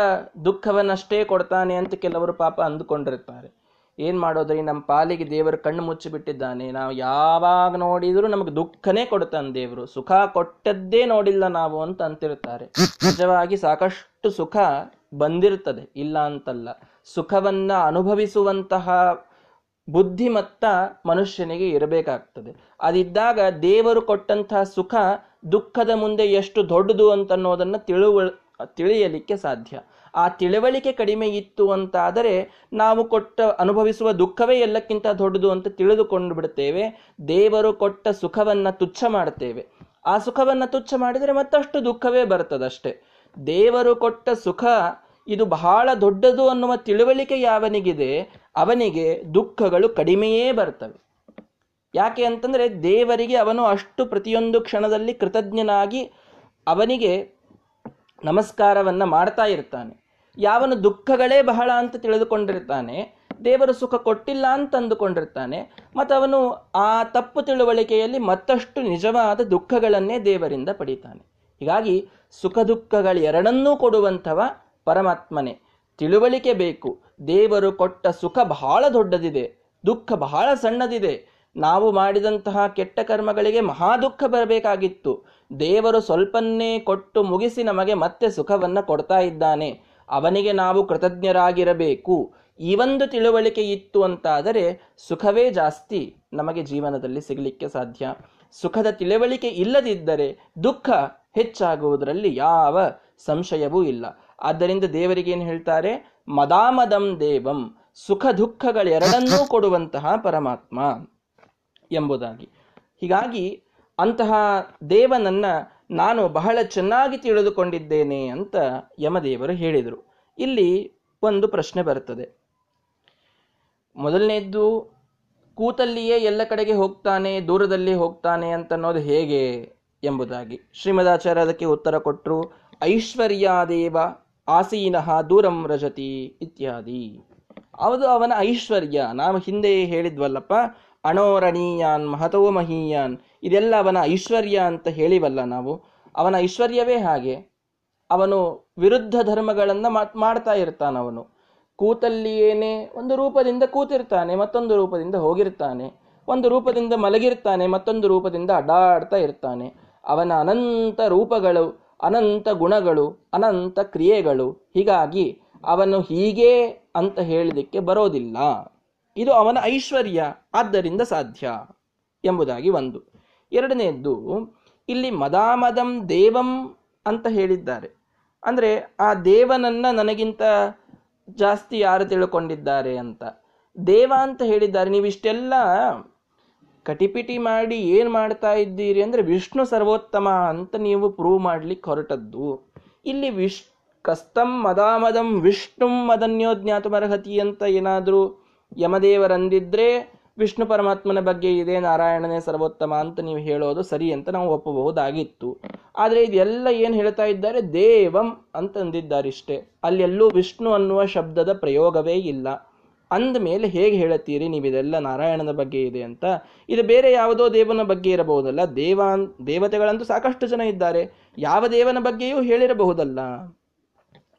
ದುಃಖವನ್ನಷ್ಟೇ ಕೊಡ್ತಾನೆ ಅಂತ ಕೆಲವರು ಪಾಪ ಅಂದುಕೊಂಡಿರ್ತಾರೆ. ಏನ್ ಮಾಡೋದ್ರಿ ನಮ್ಮ ಪಾಲಿಗೆ ದೇವರು ಕಣ್ಣು ಮುಚ್ಚಿ ಬಿಟ್ಟಿದ್ದಾನೆ ನಾವು ಯಾವಾಗ ನೋಡಿದ್ರು ನಮಗೆ ದುಃಖನೇ ಕೊಡ್ತಾನೆ ದೇವರು. ಸುಖ ಕೊಟ್ಟದ್ದೇ ನೋಡಿಲ್ಲ ನಾವು ಅಂತ ಅಂತಿರ್ತಾರೆ ನಿಜವಾಗಿ ಸಾಕಷ್ಟು ಸುಖ ಬಂದಿರ್ತದೆ ಇಲ್ಲ ಅಂತಲ್ಲ. ಸುಖವನ್ನ ಅನುಭವಿಸುವಂತಹ ಬುದ್ಧಿಮತ್ತ ಮನುಷ್ಯನಿಗೆ ಇರಬೇಕಾಗ್ತದೆ. ಅದಿದ್ದಾಗ ದೇವರು ಕೊಟ್ಟಂತಹ ಸುಖ ದುಃಖದ ಮುಂದೆ ಎಷ್ಟು ದೊಡ್ಡದು ಅಂತ ಅನ್ನೋದನ್ನ ತಿಳುವ ತಿಳಿಯಲಿಕ್ಕೆ ಸಾಧ್ಯ. ಆ ತಿಳುವಳಿಕೆ ಕಡಿಮೆ ಇತ್ತು ಅಂತಾದರೆ ನಾವು ಕೊಟ್ಟ ಅನುಭವಿಸುವ ದುಃಖವೇ ಎಲ್ಲಕ್ಕಿಂತ ದೊಡ್ಡದು ಅಂತ ತಿಳಿದುಕೊಂಡು ಬಿಡುತ್ತೇವೆ. ದೇವರು ಕೊಟ್ಟ ಸುಖವನ್ನು ತುಚ್ಛ ಮಾಡುತ್ತೇವೆ. ಆ ಸುಖವನ್ನು ತುಚ್ಛ ಮಾಡಿದರೆ ಮತ್ತಷ್ಟು ದುಃಖವೇ ಬರ್ತದಷ್ಟೇ ದೇವರು ಕೊಟ್ಟ ಸುಖ ಇದು ಬಹಳ ದೊಡ್ಡದು ಅನ್ನುವ ತಿಳುವಳಿಕೆ ಯಾವನಿಗಿದೆ? ಅವನಿಗೆ ದುಃಖಗಳು ಕಡಿಮೆಯೇ ಬರ್ತವೆ ಯಾಕೆ ಅಂತಂದರೆ ದೇವರಿಗೆ ಅವನು ಅಷ್ಟು ಪ್ರತಿಯೊಂದು ಕ್ಷಣದಲ್ಲಿ ಕೃತಜ್ಞನಾಗಿ ಅವನಿಗೆ ನಮಸ್ಕಾರವನ್ನು ಮಾಡ್ತಾ ಇರ್ತಾನೆ. ಯಾವನು ದುಃಖಗಳೇ ಬಹಳ ಅಂತ ತಿಳಿದುಕೊಂಡಿರ್ತಾನೆ, ದೇವರು ಸುಖ ಕೊಟ್ಟಿಲ್ಲ ಅಂತ ಅಂದುಕೊಂಡಿರ್ತಾನೆ, ಮತ್ತು ಅವನು ಆ ತಪ್ಪು ತಿಳುವಳಿಕೆಯಲ್ಲಿ ಮತ್ತಷ್ಟು ನಿಜವಾದ ದುಃಖಗಳನ್ನೇ ದೇವರಿಂದ ಪಡಿತಾನೆ. ಹೀಗಾಗಿ ಸುಖ ದುಃಖಗಳೆರಡನ್ನೂ ಕೊಡುವಂಥವ ಪರಮಾತ್ಮನೇ. ತಿಳುವಳಿಕೆ ಬೇಕು. ದೇವರು ಕೊಟ್ಟ ಸುಖ ಬಹಳ ದೊಡ್ಡದಿದೆ, ದುಃಖ ಬಹಳ ಸಣ್ಣದಿದೆ. ನಾವು ಮಾಡಿದಂತಹ ಕೆಟ್ಟ ಕರ್ಮಗಳಿಗೆ ಮಹಾ ದುಃಖ ಬರಬೇಕಾಗಿತ್ತು. ದೇವರು ಸ್ವಲ್ಪನ್ನೇ ಕೊಟ್ಟು ಮುಗಿಸಿ ನಮಗೆ ಮತ್ತೆ ಸುಖವನ್ನು ಕೊಡ್ತಾ ಇದ್ದಾನೆ. ಅವನಿಗೆ ನಾವು ಕೃತಜ್ಞರಾಗಿರಬೇಕು. ಈ ಒಂದು ತಿಳುವಳಿಕೆ ಇತ್ತು ಅಂತಾದರೆ ಸುಖವೇ ಜಾಸ್ತಿ ನಮಗೆ ಜೀವನದಲ್ಲಿ ಸಿಗಲಿಕ್ಕೆ ಸಾಧ್ಯ. ಸುಖದ ತಿಳುವಳಿಕೆ ಇಲ್ಲದಿದ್ದರೆ ದುಃಖ ಹೆಚ್ಚಾಗುವುದರಲ್ಲಿ ಯಾವ ಸಂಶಯವೂ ಇಲ್ಲ. ಆದ್ದರಿಂದ ದೇವರಿಗೆ ಏನು ಹೇಳ್ತಾರೆ? ಮದಾಮದಂ ದೇವಂ. ಸುಖ ದುಃಖಗಳೆರಡನ್ನೂ ಕೊಡುವಂತಹ ಪರಮಾತ್ಮ ಎಂಬುದಾಗಿ. ಹೀಗಾಗಿ ಅಂತಹ ದೇವನನ್ನ ನಾನು ಬಹಳ ಚೆನ್ನಾಗಿ ತಿಳಿದುಕೊಂಡಿದ್ದೇನೆ ಅಂತ ಯಮದೇವರು ಹೇಳಿದರು. ಇಲ್ಲಿ ಒಂದು ಪ್ರಶ್ನೆ ಬರುತ್ತದೆ. ಮೊದಲನೇದ್ದು, ಕೂತಲ್ಲಿಯೇ ಎಲ್ಲ ಕಡೆಗೆ ಹೋಗ್ತಾನೆ, ದೂರದಲ್ಲಿ ಹೋಗ್ತಾನೆ ಅಂತ ಅನ್ನೋದು ಹೇಗೆ ಎಂಬುದಾಗಿ. ಶ್ರೀಮದಾಚಾರ್ಯ ಅದಕ್ಕೆ ಉತ್ತರ ಕೊಟ್ಟರು ಐಶ್ವರ್ಯಾದೇವ ಆಸೀನಃ ದೂರಂ ರಜತಿ ಇತ್ಯಾದಿ. ಅದು ಅವನ ಐಶ್ವರ್ಯ. ನಾವು ಹಿಂದೆ ಹೇಳಿದ್ವಲ್ಲಪ್ಪ ಅಣೋರಣೀಯಾನ್ ಮಹತೋ ಮಹೀಯಾನ್ ಇದೆಲ್ಲ ಅವನ ಐಶ್ವರ್ಯ ಅಂತ ಹೇಳಿವಲ್ಲ ನಾವು. ಅವನ ಐಶ್ವರ್ಯವೇ ಹಾಗೆ. ಅವನು ವಿರುದ್ಧ ಧರ್ಮಗಳನ್ನ ಮಾಡ್ತಾ ಇರ್ತಾನವನು ಕೂತಲ್ಲಿಯೇನೆ ಒಂದು ರೂಪದಿಂದ ಕೂತಿರ್ತಾನೆ, ಮತ್ತೊಂದು ರೂಪದಿಂದ ಹೋಗಿರ್ತಾನೆ. ಒಂದು ರೂಪದಿಂದ ಮಲಗಿರ್ತಾನೆ, ಮತ್ತೊಂದು ರೂಪದಿಂದ ಅಡ್ಡಾಡ್ತಾ ಇರ್ತಾನೆ. ಅವನ ಅನಂತ ರೂಪಗಳು, ಅನಂತ ಗುಣಗಳು, ಅನಂತ ಕ್ರಿಯೆಗಳು, ಹೀಗಾಗಿ ಅವನು ಹೀಗೆ ಅಂತ ಹೇಳಲಿಕ್ಕೆ ಬರೋದಿಲ್ಲ. ಇದು ಅವನ ಐಶ್ವರ್ಯ, ಆದ್ದರಿಂದ ಸಾಧ್ಯ ಎಂಬುದಾಗಿ ಒಂದು. ಎರಡನೆಯದ್ದು, ಇಲ್ಲಿ ಮದಾಮದಂ ದೇವಂ ಅಂತ ಹೇಳಿದ್ದಾರೆ. ಅಂದರೆ ಆ ದೇವನನ್ನ ನನಗಿಂತ ಜಾಸ್ತಿ ಯಾರು ತಿಳ್ಕೊಂಡಿದ್ದಾರೆ ಅಂತ. ದೇವ ಅಂತ ಹೇಳಿದ್ದಾರೆ. ನೀವಿಷ್ಟೆಲ್ಲ ಕಟಿಪಿಟಿ ಮಾಡಿ ಏನು ಮಾಡ್ತಾ ಇದ್ದೀರಿ ಅಂದರೆ ವಿಷ್ಣು ಸರ್ವೋತ್ತಮ ಅಂತ ನೀವು ಪ್ರೂವ್ ಮಾಡ್ಲಿಕ್ಕೆ ಹೊರಟದ್ದು. ಇಲ್ಲಿ ವಿಶ್ ಕಸ್ತಂ ಮದಾಮದಂ ವಿಷ್ಣುಂ ಮದನ್ಯೋ ಜ್ಞಾತಮರ್ಹತಿ ಅಂತ ಏನಾದರೂ ಯಮದೇವರಂದಿದ್ರೆ ವಿಷ್ಣು ಪರಮಾತ್ಮನ ಬಗ್ಗೆ ಇದೆ, ನಾರಾಯಣನೇ ಸರ್ವೋತ್ತಮ ಅಂತ ನೀವು ಹೇಳೋದು ಸರಿ ಅಂತ ನಾವು ಒಪ್ಪಬಹುದಾಗಿತ್ತು. ಆದರೆ ಇದೆಲ್ಲ ಏನು ಹೇಳ್ತಾ ಇದ್ದಾರೆ? ದೇವಂ ಅಂತಂದಿದ್ದಾರೆ ಇಷ್ಟೇ. ಅಲ್ಲೆಲ್ಲೂ ವಿಷ್ಣು ಅನ್ನುವ ಶಬ್ದದ ಪ್ರಯೋಗವೇ ಇಲ್ಲ. ಅಂದ ಮೇಲೆ ಹೇಗೆ ಹೇಳುತ್ತೀರಿ ನೀವು ಇದೆಲ್ಲ ನಾರಾಯಣನ ಬಗ್ಗೆ ಇದೆ ಅಂತ? ಇದು ಬೇರೆ ಯಾವುದೋ ದೇವನ ಬಗ್ಗೆ ಇರಬಹುದಲ್ಲ. ದೇವ ದೇವತೆಗಳಂತೂ ಸಾಕಷ್ಟು ಜನ ಇದ್ದಾರೆ. ಯಾವ ದೇವನ ಬಗ್ಗೆಯೂ ಹೇಳಿರಬಹುದಲ್ಲ.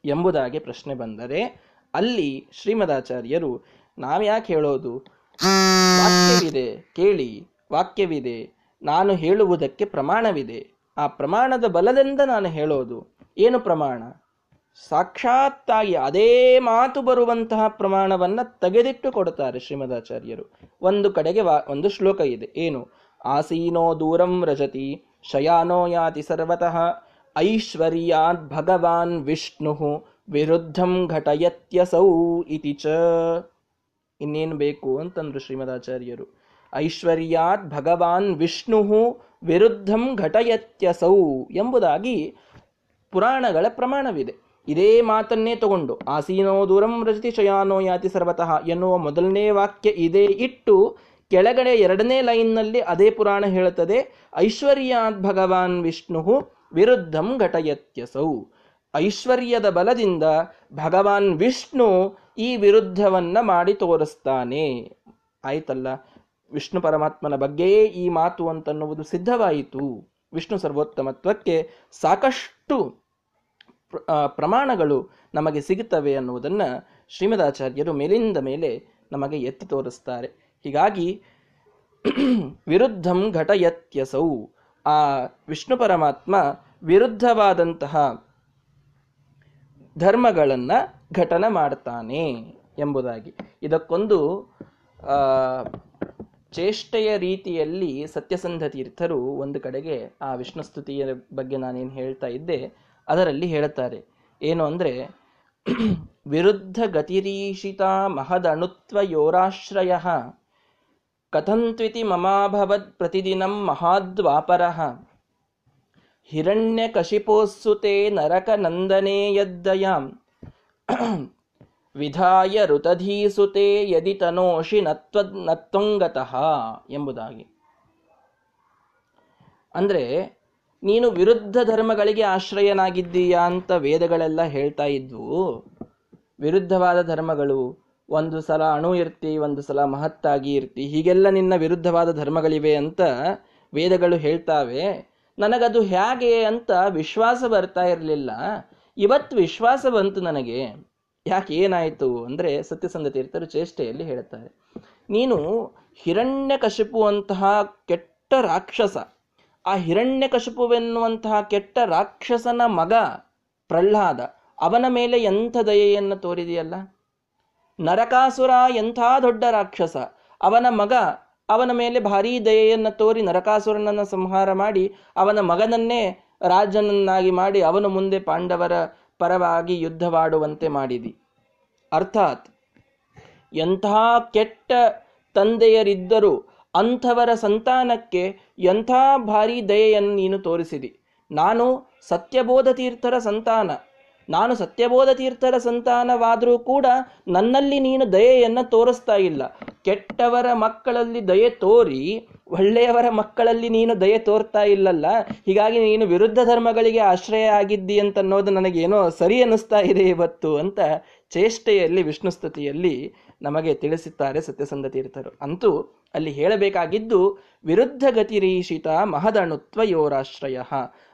ಎಂಬುದಾಗಿ ಪ್ರಶ್ನೆ ಬಂದರೆ ಅಲ್ಲಿ ಶ್ರೀಮದಾಚಾರ್ಯರು ನಾವ್ಯಾಕೆ ಹೇಳೋದು? ವಾಕ್ಯವಿದೆ, ಕೇಳಿ. ವಾಕ್ಯವಿದೆ. ನಾನು ಹೇಳುವುದಕ್ಕೆ ಪ್ರಮಾಣವಿದೆ. ಆ ಪ್ರಮಾಣದ ಬಲದಿಂದ ನಾನು ಹೇಳೋದು. ಏನು ಪ್ರಮಾಣ? ಸಾಕ್ಷಾತ್ತಾಗಿ ಅದೇ ಮಾತು ಬರುವಂತಹ ಪ್ರಮಾಣವನ್ನು ತೆಗೆದಿಟ್ಟು ಕೊಡುತ್ತಾರೆ ಶ್ರೀಮದಾಚಾರ್ಯರು. ಒಂದು ಕಡೆಗೆ ಒಂದು ಶ್ಲೋಕ ಇದೆ. ಏನು? ಆಸೀನೋ ದೂರಂ ರಜತಿ, ಶಯಾನೋ ಯಾತಿ ಸರ್ವತಃ. ಐಶ್ವರ್ಯಾತ್ ಭಗವಾನ್ ವಿಷ್ಣು, ವಿರುದ್ಧಂ ಘಟಯತ್ಯಸೌ ಇತಿ ಚ. ಇನ್ನೇನು ಬೇಕು ಅಂತಂದ್ರು ಶ್ರೀಮದಾಚಾರ್ಯರು. ಐಶ್ವರ್ಯಾತ್ ಭಗವಾನ್ ವಿಷ್ಣು ವಿರುದ್ಧಂ ಘಟಯತ್ಯಸೌ ಎಂಬುದಾಗಿ ಪುರಾಣಗಳ ಪ್ರಮಾಣವಿದೆ. ಇದೇ ಮಾತನ್ನೇ ತಗೊಂಡು, ಆಸೀನೋ ದೂರಂ ರಜತಿ ಶಯಾನೋ ಯಾತಿ ಸರ್ವತಃ ಎನ್ನುವ ಮೊದಲನೇ ವಾಕ್ಯ ಇದೇ ಇಟ್ಟು ಕೆಳಗಡೆ ಎರಡನೇ ಲೈನ್ನಲ್ಲಿ ಅದೇ ಪುರಾಣ ಹೇಳುತ್ತದೆ, ಐಶ್ವರ್ಯಾತ್ ಭಗವಾನ್ ವಿಷ್ಣು ವಿರುದ್ಧಂ ಘಟಯತ್ಯಸೌ. ಐಶ್ವರ್ಯದ ಬಲದಿಂದ ಭಗವಾನ್ ವಿಷ್ಣು ಈ ವಿರುದ್ಧವನ್ನ ಮಾಡಿ ತೋರಿಸ್ತಾನೆ. ಆಯ್ತಲ್ಲ? ವಿಷ್ಣು ಪರಮಾತ್ಮನ ಬಗ್ಗೆಯೇ ಈ ಮಾತು ಅಂತನ್ನುವುದು ಸಿದ್ಧವಾಯಿತು. ವಿಷ್ಣು ಸರ್ವೋತ್ತಮತ್ವಕ್ಕೆ ಸಾಕಷ್ಟು ಪ್ರಮಾಣಗಳು ನಮಗೆ ಸಿಗುತ್ತವೆ ಅನ್ನುವುದನ್ನು ಶ್ರೀಮದಾಚಾರ್ಯರು ಮೇಲಿಂದ ಮೇಲೆ ನಮಗೆ ಎತ್ತಿ ತೋರಿಸ್ತಾರೆ. ಹೀಗಾಗಿ ವಿರುದ್ಧಂ ಘಟಯತ್ಯಸೌ. ಆ ವಿಷ್ಣು ಪರಮಾತ್ಮ ವಿರುದ್ಧವಾದಂತಹ ಧರ್ಮಗಳನ್ನು ಘಟನ ಮಾಡ್ತಾನೆ ಎಂಬುದಾಗಿ. ಇದಕ್ಕೊಂದು ಚೇಷ್ಟೆಯ ರೀತಿಯಲ್ಲಿ ಸತ್ಯಸಂಧ ತೀರ್ಥರು ಒಂದು ಕಡೆಗೆ ಆ ವಿಷ್ಣು ಸ್ತುತಿಯ ಬಗ್ಗೆ ನಾನೇನು ಹೇಳ್ತಾ ಇದ್ದೆ, ಅದರಲ್ಲಿ ಹೇಳುತ್ತಾರೆ. ಏನು ಅಂದರೆ, ವಿರುದ್ಧ ಗತಿರೀಷಿತ ಮಹದಣುತ್ವ ಯೋರಾಶ್ರಯ ಕಥಂತ್ವಿತಿ ಮಮಾಭವದ್ ಪ್ರತಿದಿನಂ ಮಹಾದ್ವಾಪರ ಹಿರಣ್ಯ ಕಶಿಪೋಸ್ಸುತೆ ನರಕ ನಂದನೆ ಯದ್ದಯಾಂ. ವಿಧಾಯ ಋತಧೀಸುತೆ ಯದಿ ತನೋಷಿ ನತ್ವ ನತ್ವಂಗತಃ ಎಂಬುದಾಗಿ. ಅಂದರೆ, ನೀನು ವಿರುದ್ಧ ಧರ್ಮಗಳಿಗೆ ಆಶ್ರಯನಾಗಿದ್ದೀಯಾ ಅಂತ ವೇದಗಳೆಲ್ಲ ಹೇಳ್ತಾ ಇದ್ವು. ವಿರುದ್ಧವಾದ ಧರ್ಮಗಳು, ಒಂದು ಸಲ ಅಣು ಇರ್ತಿ, ಒಂದು ಸಲ ಮಹತ್ತಾಗಿ ಇರ್ತಿ, ಹೀಗೆಲ್ಲ ನಿನ್ನ ವಿರುದ್ಧವಾದ ಧರ್ಮಗಳಿವೆ ಅಂತ ವೇದಗಳು ಹೇಳ್ತಾವೆ. ನನಗದು ಹೇಗೆ ಅಂತ ವಿಶ್ವಾಸ ಬರ್ತಾ ಇರಲಿಲ್ಲ. ಇವತ್ತು ವಿಶ್ವಾಸ ಬಂತು ನನಗೆ. ಯಾಕೆ ಏನಾಯಿತು ಅಂದರೆ ಸತ್ಯಸಂಧ ತೀರ್ಥರು ಚೇಷ್ಟೆಯಲ್ಲಿ ಹೇಳ್ತಾರೆ. ನೀನು ಹಿರಣ್ಯ ಅಂತಹ ಕೆಟ್ಟ ರಾಕ್ಷಸ, ಆ ಹಿರಣ್ಯ ಕಶಿಪುವೆನ್ನುವಂತಹ ಕೆಟ್ಟ ರಾಕ್ಷಸನ ಮಗ ಪ್ರಹ್ಲಾದ, ಅವನ ಮೇಲೆ ಎಂಥ ದಯೆಯನ್ನು ತೋರಿದೆಯಲ್ಲ? ನರಕಾಸುರ ಎಂಥ ದೊಡ್ಡ ರಾಕ್ಷಸ, ಅವನ ಮಗ ಅವನ ಮೇಲೆ ಭಾರೀ ದಯೆಯನ್ನು ತೋರಿ ನರಕಾಸುರನನ್ನು ಸಂಹಾರ ಮಾಡಿ ಅವನ ಮಗನನ್ನೇ ರಾಜನನ್ನಾಗಿ ಮಾಡಿ ಅವನು ಮುಂದೆ ಪಾಂಡವರ ಪರವಾಗಿ ಯುದ್ಧವಾಡುವಂತೆ ಮಾಡಿದಿ. ಅರ್ಥಾತ್ ಎಂಥ ಕೆಟ್ಟ ತಂದೆಯರಿದ್ದರೂ ಅಂಥವರ ಸಂತಾನಕ್ಕೆ ಎಂಥ ಭಾರೀ ದಯೆಯನ್ನು ನೀನು ತೋರಿಸಿದಿ. ನಾನು ಸತ್ಯಬೋಧ ತೀರ್ಥರ ಸಂತಾನ. ನಾನು ಸತ್ಯಬೋಧ ತೀರ್ಥರ ಸಂತಾನವಾದರೂ ಕೂಡ ನನ್ನಲ್ಲಿ ನೀನು ದಯೆಯನ್ನು ತೋರಿಸ್ತಾ ಇಲ್ಲ. ಕೆಟ್ಟವರ ಮಕ್ಕಳಲ್ಲಿ ದಯೆ ತೋರಿ, ಒಳ್ಳೆಯವರ ಮಕ್ಕಳಲ್ಲಿ ನೀನು ದಯೆ ತೋರ್ತಾ ಇಲ್ಲಲ್ಲ, ಹೀಗಾಗಿ ನೀನು ವಿರುದ್ಧ ಧರ್ಮಗಳಿಗೆ ಆಶ್ರಯ ಆಗಿದ್ದಿ ಅಂತ ಅನ್ನೋದು ನನಗೇನೋ ಸರಿ ಅನ್ನಿಸ್ತಾ ಇದೆ ಇವತ್ತು ಅಂತ ಚೇಷ್ಟೆಯಲ್ಲಿ ವಿಷ್ಣು ಸ್ತುತಿಯಲ್ಲಿ ನಮಗೆ ತಿಳಿಸುತ್ತಾರೆ ಸತ್ಯಸಂಧ ತೀರ್ಥರು ಅಂತೂ ಅಲ್ಲಿ ಹೇಳಬೇಕಾಗಿದ್ದು, ವಿರುದ್ಧ ಗತಿರೀಷಿತ ಮಹದಣುತ್ವ ಯೋರಾಶ್ರಯ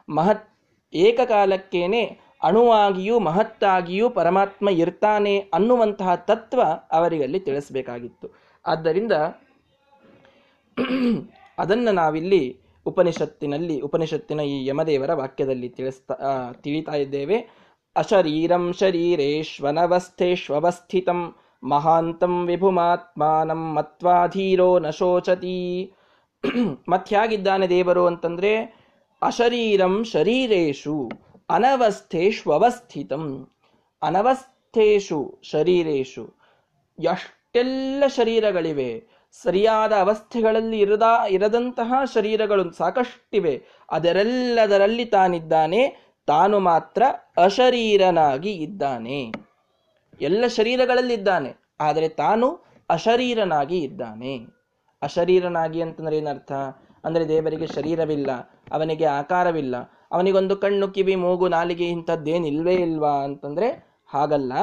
ಮಹತ್ ಏಕಕಾಲಕ್ಕೇನೆ ಅಣುವಾಗಿಯೂ ಮಹತ್ತಾಗಿಯೂ ಪರಮಾತ್ಮ ಇರ್ತಾನೆ ಅನ್ನುವಂತಹ ತತ್ವ ಅವರಿಗಲ್ಲಿ ತಿಳಿಸಬೇಕಾಗಿತ್ತು. ಆದ್ದರಿಂದ ಅದನ್ನು ನಾವಿಲ್ಲಿ ಉಪನಿಷತ್ತಿನಲ್ಲಿ, ಉಪನಿಷತ್ತಿನ ಈ ಯಮದೇವರ ವಾಕ್ಯದಲ್ಲಿ ತಿಳಿಸ್ತಾ ತಿಳಿತಾ ಇದ್ದೇವೆ. ಅಶರೀರಂ ಶರೀರೇಶ್ವನವಸ್ಥೇಶ್ವಸ್ಥಿತಂ ಮಹಾಂತಂ ವಿಭುಮಾತ್ಮಾನಂ ಮತ್ವಾಧೀರೋ ನ ಶೋಚತಿ. ಮತ್ಯಾಗಿದ್ದಾನೆ ದೇವರು ಅಂತಂದರೆ ಅಶರೀರಂ ಶರೀರೇಶು. ಅನವಸ್ಥೇಷ್ವಸ್ಥಿತಂ ಅನವಸ್ಥೇಷು ಶರೀರೇಶು ಎಷ್ಟೆಲ್ಲ ಶರೀರಗಳಿವೆ ಸರಿಯಾದ ಅವಸ್ಥೆಗಳಲ್ಲಿ ಇರದ, ಇರದಂತಹ ಶರೀರಗಳು ಸಾಕಷ್ಟಿವೆ. ಅದರೆಲ್ಲದರಲ್ಲಿ ತಾನಿದ್ದಾನೆ. ತಾನು ಮಾತ್ರ ಅಶರೀರನಾಗಿ ಇದ್ದಾನೆ. ಎಲ್ಲ ಶರೀರಗಳಲ್ಲಿದ್ದಾನೆ. ಆದರೆ ತಾನು ಅಶರೀರನಾಗಿ ಇದ್ದಾನೆ. ಅಶರೀರನಾಗಿ ಅಂತಂದ್ರೆ ಏನರ್ಥ? ಅಂದ್ರೆ ದೇವರಿಗೆ ಶರೀರವಿಲ್ಲ, ಅವನಿಗೆ ಆಕಾರವಿಲ್ಲ. ಅವನಿಗೊಂದು ಕಣ್ಣು, ಕಿವಿ, ಮೂಗು, ನಾಲಿಗೆ ಇಂಥದ್ದೇನಿಲ್ವೇ ಇಲ್ವಾ ಅಂತಂದ್ರೆ ಹಾಗಲ್ಲ.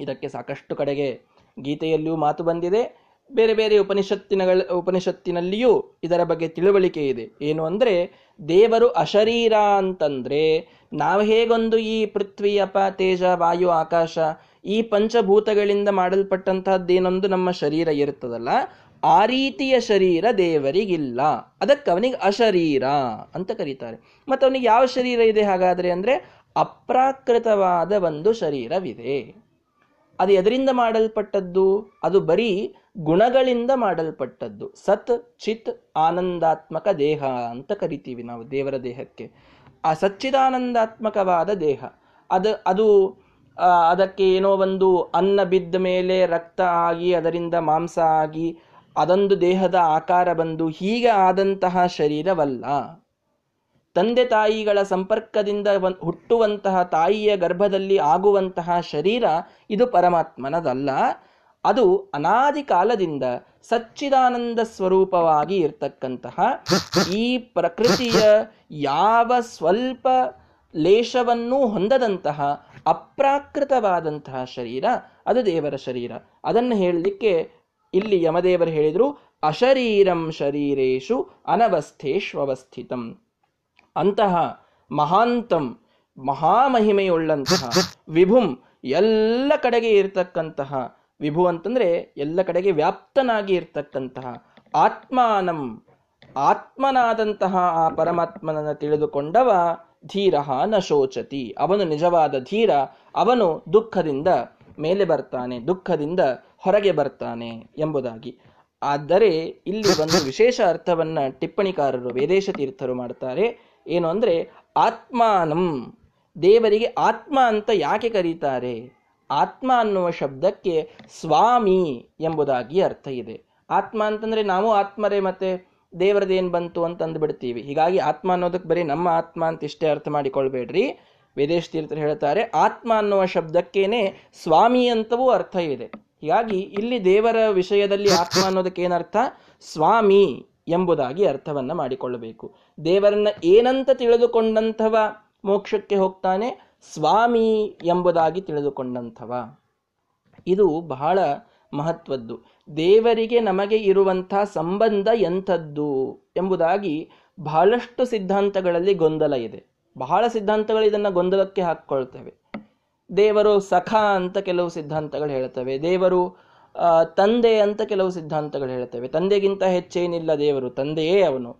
ಇದಕ್ಕೆ ಸಾಕಷ್ಟು ಕಡೆಗೆ ಗೀತೆಯಲ್ಲಿಯೂ ಮಾತು ಬಂದಿದೆ. ಬೇರೆ ಬೇರೆ ಉಪನಿಷತ್ತಿನಗಳ, ಉಪನಿಷತ್ತಿನಲ್ಲಿಯೂ ಇದರ ಬಗ್ಗೆ ತಿಳುವಳಿಕೆ ಇದೆ. ಏನು ಅಂದರೆ, ದೇವರು ಅಶರೀರ ಅಂತಂದ್ರೆ, ನಾವು ಹೇಗೊಂದು ಈ ಪೃಥ್ವಿ ಅಪ ತೇಜ, ವಾಯು, ಆಕಾಶ, ಈ ಪಂಚಭೂತಗಳಿಂದ ಮಾಡಲ್ಪಟ್ಟಂತಹದ್ದೇನೊಂದು ನಮ್ಮ ಶರೀರ ಇರುತ್ತದಲ್ಲ ಆ ರೀತಿಯ ಶರೀರ ದೇವರಿಗಿಲ್ಲ. ಅದಕ್ಕೆ ಅವನಿಗೆ ಅಶರೀರ ಅಂತ ಕರೀತಾರೆ. ಮತ್ತು ಅವನಿಗೆ ಯಾವ ಶರೀರ ಇದೆ ಹಾಗಾದರೆ ಅಂದರೆ ಅಪ್ರಾಕೃತವಾದ ಒಂದು ಶರೀರವಿದೆ. ಅದು ಎದರಿಂದ ಮಾಡಲ್ಪಟ್ಟದ್ದು? ಅದು ಬರೀ ಗುಣಗಳಿಂದ ಮಾಡಲ್ಪಟ್ಟದ್ದು. ಸತ್, ಚಿತ್, ಆನಂದಾತ್ಮಕ ದೇಹ ಅಂತ ಕರಿತೀವಿ ನಾವು ದೇವರ ದೇಹಕ್ಕೆ. ಆ ಸಚ್ಚಿದಾನಂದಾತ್ಮಕವಾದ ದೇಹ. ಅದು ಅದು ಅದಕ್ಕೆ ಏನೋ ಒಂದು ಅನ್ನ ಬಿದ್ದ ಮೇಲೆ ರಕ್ತ ಆಗಿ ಅದರಿಂದ ಮಾಂಸ ಆಗಿ ಅದೊಂದು ದೇಹದ ಆಕಾರ ಬಂದು ಹೀಗೆ ಆದಂತಹ ಶರೀರವಲ್ಲ. ತಂದೆ ತಾಯಿಗಳ ಸಂಪರ್ಕದಿಂದ ಹುಟ್ಟುವಂತಹ ತಾಯಿಯ ಗರ್ಭದಲ್ಲಿ ಆಗುವಂತಹ ಶರೀರ ಇದು ಪರಮಾತ್ಮನದಲ್ಲ. ಅದು ಅನಾದಿ ಕಾಲದಿಂದ ಸಚ್ಚಿದಾನಂದ ಸ್ವರೂಪವಾಗಿ ಇರ್ತಕ್ಕಂತಹ ಈ ಪ್ರಕೃತಿಯ ಯಾವ ಸ್ವಲ್ಪ ಲೇಷವನ್ನೂ ಹೊಂದದಂತಹ ಅಪ್ರಾಕೃತವಾದಂತಹ ಶರೀರ, ಅದು ದೇವರ ಶರೀರ. ಅದನ್ನು ಹೇಳಲಿಕ್ಕೆ ಇಲ್ಲಿ ಯಮದೇವರು ಹೇಳಿದರು, ಅಶರೀರಂ ಶರೀರೇಶು ಅನವಸ್ಥೇಶ್ವಸ್ಥಿತಂ ಅಂತಹ ಮಹಾಂತಂ, ಮಹಾಮಹಿಮೆಯುಳ್ಳಂತಹ ವಿಭುಂ ಎಲ್ಲ ಕಡೆಗೆ ಇರತಕ್ಕಂತಹ, ವಿಭು ಅಂತಂದರೆ ಎಲ್ಲ ಕಡೆಗೆ ವ್ಯಾಪ್ತನಾಗಿ ಇರ್ತಕ್ಕಂತಹ ಆತ್ಮಾನಂ, ಆತ್ಮನಾದಂತಹ ಆ ಪರಮಾತ್ಮನನ್ನು ತಿಳಿದುಕೊಂಡವ ಧೀರ ನ ಶೋಚತಿ. ಅವನು ನಿಜವಾದ ಧೀರ, ಅವನು ದುಃಖದಿಂದ ಮೇಲೆ ಬರ್ತಾನೆ, ದುಃಖದಿಂದ ಹೊರಗೆ ಬರ್ತಾನೆ ಎಂಬುದಾಗಿ. ಆದರೆ ಇಲ್ಲಿ ಒಂದು ವಿಶೇಷ ಅರ್ಥವನ್ನ ಟಿಪ್ಪಣಿಕಾರರು ವೇದೇಶ ತೀರ್ಥರು ಮಾಡ್ತಾರೆ. ಏನು ಅಂದ್ರೆ, ಆತ್ಮಾನಂ. ದೇವರಿಗೆ ಆತ್ಮ ಅಂತ ಯಾಕೆ ಕರೀತಾರೆ? ಆತ್ಮ ಅನ್ನುವ ಶಬ್ದಕ್ಕೆ ಸ್ವಾಮಿ ಎಂಬುದಾಗಿ ಅರ್ಥ ಇದೆ. ಆತ್ಮ ಅಂತಂದ್ರೆ ನಾವು ಆತ್ಮರೇ ಮತ್ತೆ ದೇವರದೇನು ಬಂತು ಅಂತ ಅಂದ್ಬಿಡ್ತೀವಿ. ಹೀಗಾಗಿ ಆತ್ಮ ಅನ್ನೋದಕ್ಕೆ ಬರೀ ನಮ್ಮ ಆತ್ಮ ಅಂತ ಇಷ್ಟೇ ಅರ್ಥ ಮಾಡಿಕೊಳ್ಬೇಡ್ರಿ. ವೇದೇಶ ತೀರ್ಥರು ಹೇಳ್ತಾರೆ, ಆತ್ಮ ಅನ್ನುವ ಶಬ್ದಕ್ಕೇನೆ ಸ್ವಾಮಿ ಅಂತವೂ ಅರ್ಥ ಇದೆ. ಹೀಗಾಗಿ ಇಲ್ಲಿ ದೇವರ ವಿಷಯದಲ್ಲಿ ಆತ್ಮ ಅನ್ನೋದಕ್ಕೆ ಏನರ್ಥ? ಸ್ವಾಮಿ ಎಂಬುದಾಗಿ ಅರ್ಥವನ್ನ ಮಾಡಿಕೊಳ್ಳಬೇಕು. ದೇವರನ್ನ ಏನಂತ ತಿಳಿದುಕೊಂಡಂಥವ ಮೋಕ್ಷಕ್ಕೆ ಹೋಗ್ತಾನೆ, ಸ್ವಾಮಿ ಎಂಬುದಾಗಿ ತಿಳಿದುಕೊಂಡಂಥವ. ಇದು ಬಹಳ ಮಹತ್ವದ್ದು. ದೇವರಿಗೆ ನಮಗೆ ಇರುವಂಥ ಸಂಬಂಧ ಎಂಥದ್ದು ಎಂಬುದಾಗಿ ಬಹಳಷ್ಟು ಸಿದ್ಧಾಂತಗಳಲ್ಲಿ ಗೊಂದಲ ಇದೆ. ಬಹಳ ಸಿದ್ಧಾಂತಗಳು ಇದನ್ನು ಗೊಂದಲಕ್ಕೆ ಹಾಕ್ಕೊಳ್ತೇವೆ. ದೇವರು ಸಖ ಅಂತ ಕೆಲವು ಸಿದ್ಧಾಂತಗಳು ಹೇಳ್ತವೆ. ದೇವರು ತಂದೆ ಅಂತ ಕೆಲವು ಸಿದ್ಧಾಂತಗಳು ಹೇಳ್ತವೆ. ತಂದೆಗಿಂತ ಹೆಚ್ಚೇನಿಲ್ಲ ದೇವರು, ತಂದೆಯೇ ಅವನು.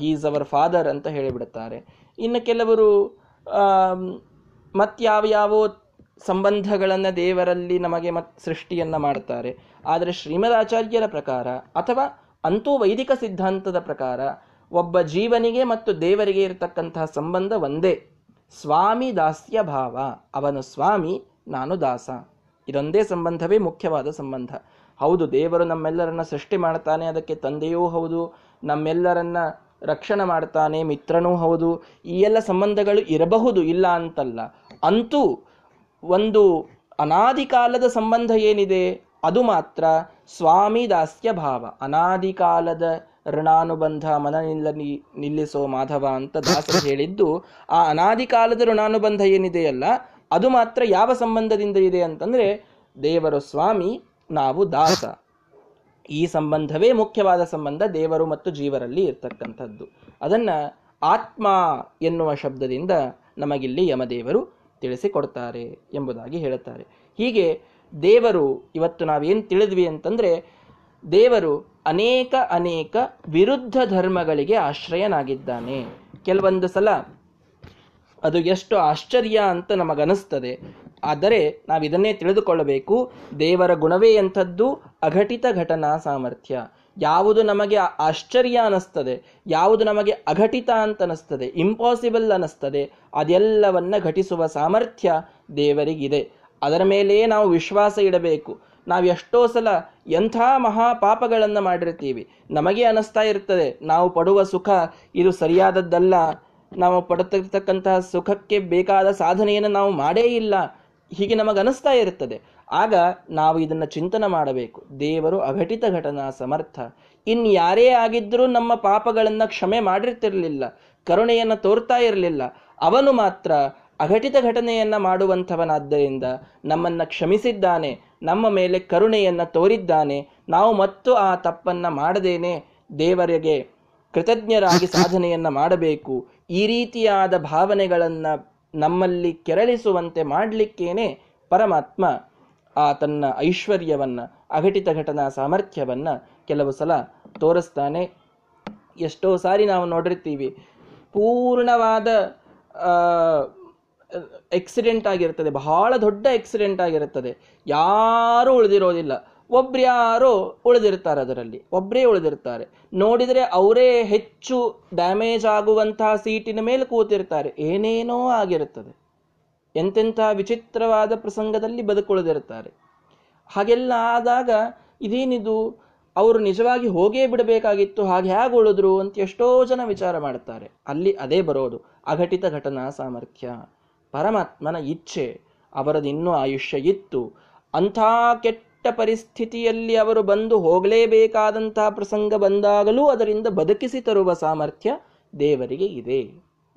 ಹೀಸ್ ಅವರ್ ಫಾದರ್ ಅಂತ ಹೇಳಿಬಿಡುತ್ತಾರೆ. ಇನ್ನು ಕೆಲವರು ಮತ್ಯಾವ ಯಾವ ಸಂಬಂಧಗಳನ್ನು ದೇವರಲ್ಲಿ ನಮಗೆ ಮತ್ ಸೃಷ್ಟಿಯನ್ನು ಮಾಡ್ತಾರೆ. ಆದರೆ ಶ್ರೀಮದಾಚಾರ್ಯರ ಪ್ರಕಾರ ಅಥವಾ ಅಂತೂ ವೈದಿಕ ಸಿದ್ಧಾಂತದ ಪ್ರಕಾರ ಒಬ್ಬ ಜೀವನಿಗೆ ಮತ್ತು ದೇವರಿಗೆ ಇರತಕ್ಕಂತಹ ಸಂಬಂಧ ಒಂದೇ. ಸ್ವಾಮಿ ದಾಸ್ಯ ಭಾವ, ಅವನು ಸ್ವಾಮಿ, ನಾನು ದಾಸ. ಇದೊಂದೇ ಸಂಬಂಧವೇ, ಮುಖ್ಯವಾದ ಸಂಬಂಧ. ಹೌದು, ದೇವರು ನಮ್ಮೆಲ್ಲರನ್ನ ಸೃಷ್ಟಿ ಮಾಡ್ತಾನೆ, ಅದಕ್ಕೆ ತಂದೆಯೂ ಹೌದು, ನಮ್ಮೆಲ್ಲರನ್ನ ರಕ್ಷಣೆ ಮಾಡ್ತಾನೆ, ಮಿತ್ರನೂ ಹೌದು. ಈ ಎಲ್ಲ ಸಂಬಂಧಗಳು ಇರಬಹುದು, ಇಲ್ಲ ಅಂತಲ್ಲ. ಅಂತೂ ಒಂದು ಅನಾದಿ ಕಾಲದ ಸಂಬಂಧ ಏನಿದೆ? ಅದು ಮಾತ್ರ ಸ್ವಾಮಿ ದಾಸ್ಯ ಭಾವ ಅನಾದಿ ಕಾಲದ ಋಣಾನುಬಂಧ ಮನ ನಿಲ್ಲ ನಿಲ್ಲಿಸೋ ಮಾಧವ ಅಂತ ದಾಸರು ಹೇಳಿದ್ದು, ಆ ಅನಾದಿ ಕಾಲದ ಋಣಾನುಬಂಧ ಏನಿದೆಯಲ್ಲ, ಅದು ಮಾತ್ರ ಯಾವ ಸಂಬಂಧದಿಂದ ಇದೆ ಅಂತಂದ್ರೆ, ದೇವರು ಸ್ವಾಮಿ, ನಾವು ದಾಸ. ಈ ಸಂಬಂಧವೇ ಮುಖ್ಯವಾದ ಸಂಬಂಧ ದೇವರು ಮತ್ತು ಜೀವರಲ್ಲಿ ಇರ್ತಕ್ಕಂಥದ್ದು. ಅದನ್ನ ಆತ್ಮ ಎನ್ನುವ ಶಬ್ದದಿಂದ ನಮಗಿಲ್ಲಿ ಯಮದೇವರು ತಿಳಿಸಿಕೊಡ್ತಾರೆ ಎಂಬುದಾಗಿ ಹೇಳುತ್ತಾರೆ. ಹೀಗೆ ದೇವರು, ಇವತ್ತು ನಾವೇನು ತಿಳಿದ್ವಿ ಅಂತಂದ್ರೆ ದೇವರು ಅನೇಕ ಅನೇಕ ವಿರುದ್ಧ ಧರ್ಮಗಳಿಗೆ ಆಶ್ರಯನಾಗಿದ್ದಾನೆ. ಕೆಲವೊಂದು ಸಲ ಅದು ಎಷ್ಟು ಆಶ್ಚರ್ಯ ಅಂತ ನಮಗನಿಸ್ತದೆ. ಆದರೆ ನಾವು ಇದನ್ನೇ ತಿಳಿದುಕೊಳ್ಳಬೇಕು, ದೇವರ ಗುಣವೇ ಎಂಥದ್ದು? ಅಘಟಿತ ಘಟನಾ ಸಾಮರ್ಥ್ಯ. ಯಾವುದು ನಮಗೆ ಆಶ್ಚರ್ಯ ಅನ್ನಿಸ್ತದೆ, ಯಾವುದು ನಮಗೆ ಅಘಟಿತ ಅಂತ ಅನ್ನಿಸ್ತದೆ ಇಂಪಾಸಿಬಲ್ ಅನ್ನಿಸ್ತದೆ, ಅದೆಲ್ಲವನ್ನ ಘಟಿಸುವ ಸಾಮರ್ಥ್ಯ ದೇವರಿಗಿದೆ. ಅದರ ಮೇಲೆಯೇ ನಾವು ವಿಶ್ವಾಸ ಇಡಬೇಕು. ನಾವು ಎಷ್ಟೋ ಸಲ ಎಂಥ ಮಹಾ ಪಾಪಗಳನ್ನು ಮಾಡಿರ್ತೀವಿ. ನಮಗೆ ಅನಿಸ್ತಾ ಇರ್ತದೆ. ನಾವು ಪಡುವ ಸುಖ ಇದು ಸರಿಯಾದದ್ದಲ್ಲ. ನಾವು ಪಡುತ್ತಿರ್ತಕ್ಕಂತಹ ಸುಖಕ್ಕೆ ಬೇಕಾದ ಸಾಧನೆಯನ್ನು ನಾವು ಮಾಡೇ ಇಲ್ಲ. ಹೀಗೆ ನಮಗೆ ಅನಿಸ್ತಾ ಇರುತ್ತದೆ ಆಗ ನಾವು ಇದನ್ನು ಚಿಂತನೆ ಮಾಡಬೇಕು. ದೇವರು ಅಘಟಿತ ಘಟನಾ ಸಮರ್ಥ. ಇನ್ಯಾರೇ ಆಗಿದ್ದರೂ ನಮ್ಮ ಪಾಪಗಳನ್ನು ಕ್ಷಮೆ ಮಾಡಿರ್ತಿರಲಿಲ್ಲ. ಕರುಣೆಯನ್ನು ತೋರ್ತಾ ಇರಲಿಲ್ಲ. ಅವನು ಮಾತ್ರ ಅಘಟಿತ ಘಟನೆಯನ್ನು ಮಾಡುವಂಥವನಾದ್ದರಿಂದ ನಮ್ಮನ್ನು ಕ್ಷಮಿಸಿದ್ದಾನೆ, ನಮ್ಮ ಮೇಲೆ ಕರುಣೆಯನ್ನು ತೋರಿದ್ದಾನೆ, ನಾವು ಮತ್ತು ಆ ತಪ್ಪನ್ನು ಮಾಡದೇನೆ, ದೇವರಿಗೆ ಕೃತಜ್ಞರಾಗಿ ಸಾಧನೆಯನ್ನು ಮಾಡಬೇಕು. ಈ ರೀತಿಯಾದ ಭಾವನೆಗಳನ್ನು ನಮ್ಮಲ್ಲಿ ಕೆರಳಿಸುವಂತೆ ಮಾಡಲಿಕ್ಕೇನೆ ಪರಮಾತ್ಮ. ಆ ತನ್ನ ಐಶ್ವರ್ಯವನ್ನು, ಅಘಟಿತ ಘಟನಾ ಸಾಮರ್ಥ್ಯವನ್ನು ಕೆಲವು ಸಲ ತೋರಿಸ್ತಾನೆ. ಎಷ್ಟೋ ಸಾರಿ ನಾವು ನೋಡಿರ್ತೀವಿ. ಪೂರ್ಣವಾದ ಎಕ್ಸಿಡೆಂಟ್ ಆಗಿರ್ತದೆ, ಬಹಳ ದೊಡ್ಡ ಎಕ್ಸಿಡೆಂಟ್ ಆಗಿರುತ್ತದೆ ಯಾರೂ ಉಳಿದಿರೋದಿಲ್ಲ. ಒಬ್ರ್ಯಾರೋ ಉಳಿದಿರ್ತಾರೆ ಅದರಲ್ಲಿ. ಒಬ್ಬರೇ ಉಳಿದಿರ್ತಾರೆ. ನೋಡಿದರೆ ಅವರೇ ಹೆಚ್ಚು ಡ್ಯಾಮೇಜ್ ಆಗುವಂತಹ ಸೀಟಿನ ಮೇಲೆ ಕೂತಿರ್ತಾರೆ. ಏನೇನೋ ಆಗಿರುತ್ತದೆ ಎಂತೆಂಥ ವಿಚಿತ್ರವಾದ ಪ್ರಸಂಗದಲ್ಲಿ ಬದುಕುಳಿದಿರ್ತಾರೆ. ಹಾಗೆಲ್ಲ ಆದಾಗ ಇದೇನಿದು? ಅವರು ನಿಜವಾಗಿ ಹೋಗೇ ಬಿಡಬೇಕಾಗಿತ್ತು. ಹಾಗೆ ಹೇಗೆ ಉಳಿದ್ರು ಅಂತ ಎಷ್ಟೋ ಜನ ವಿಚಾರ ಮಾಡ್ತಾರೆ. ಅಲ್ಲಿ ಅದೇ ಬರೋದು. ಅಘಟಿತ ಘಟನಾ ಸಾಮರ್ಥ್ಯ. ಪರಮಾತ್ಮನ ಇಚ್ಛೆ, ಅವರದು ಇನ್ನೂ ಆಯುಷ್ಯ ಇತ್ತು. ಅಂಥ ಕೆಟ್ಟ ಪರಿಸ್ಥಿತಿಯಲ್ಲಿ ಅವರು ಬಂದು ಹೋಗಲೇಬೇಕಾದಂತಹ ಪ್ರಸಂಗ ಬಂದಾಗಲೂ ಅದರಿಂದ ಬದುಕಿಸಿ ತರುವ ಸಾಮರ್ಥ್ಯ ದೇವರಿಗೆ ಇದೆ.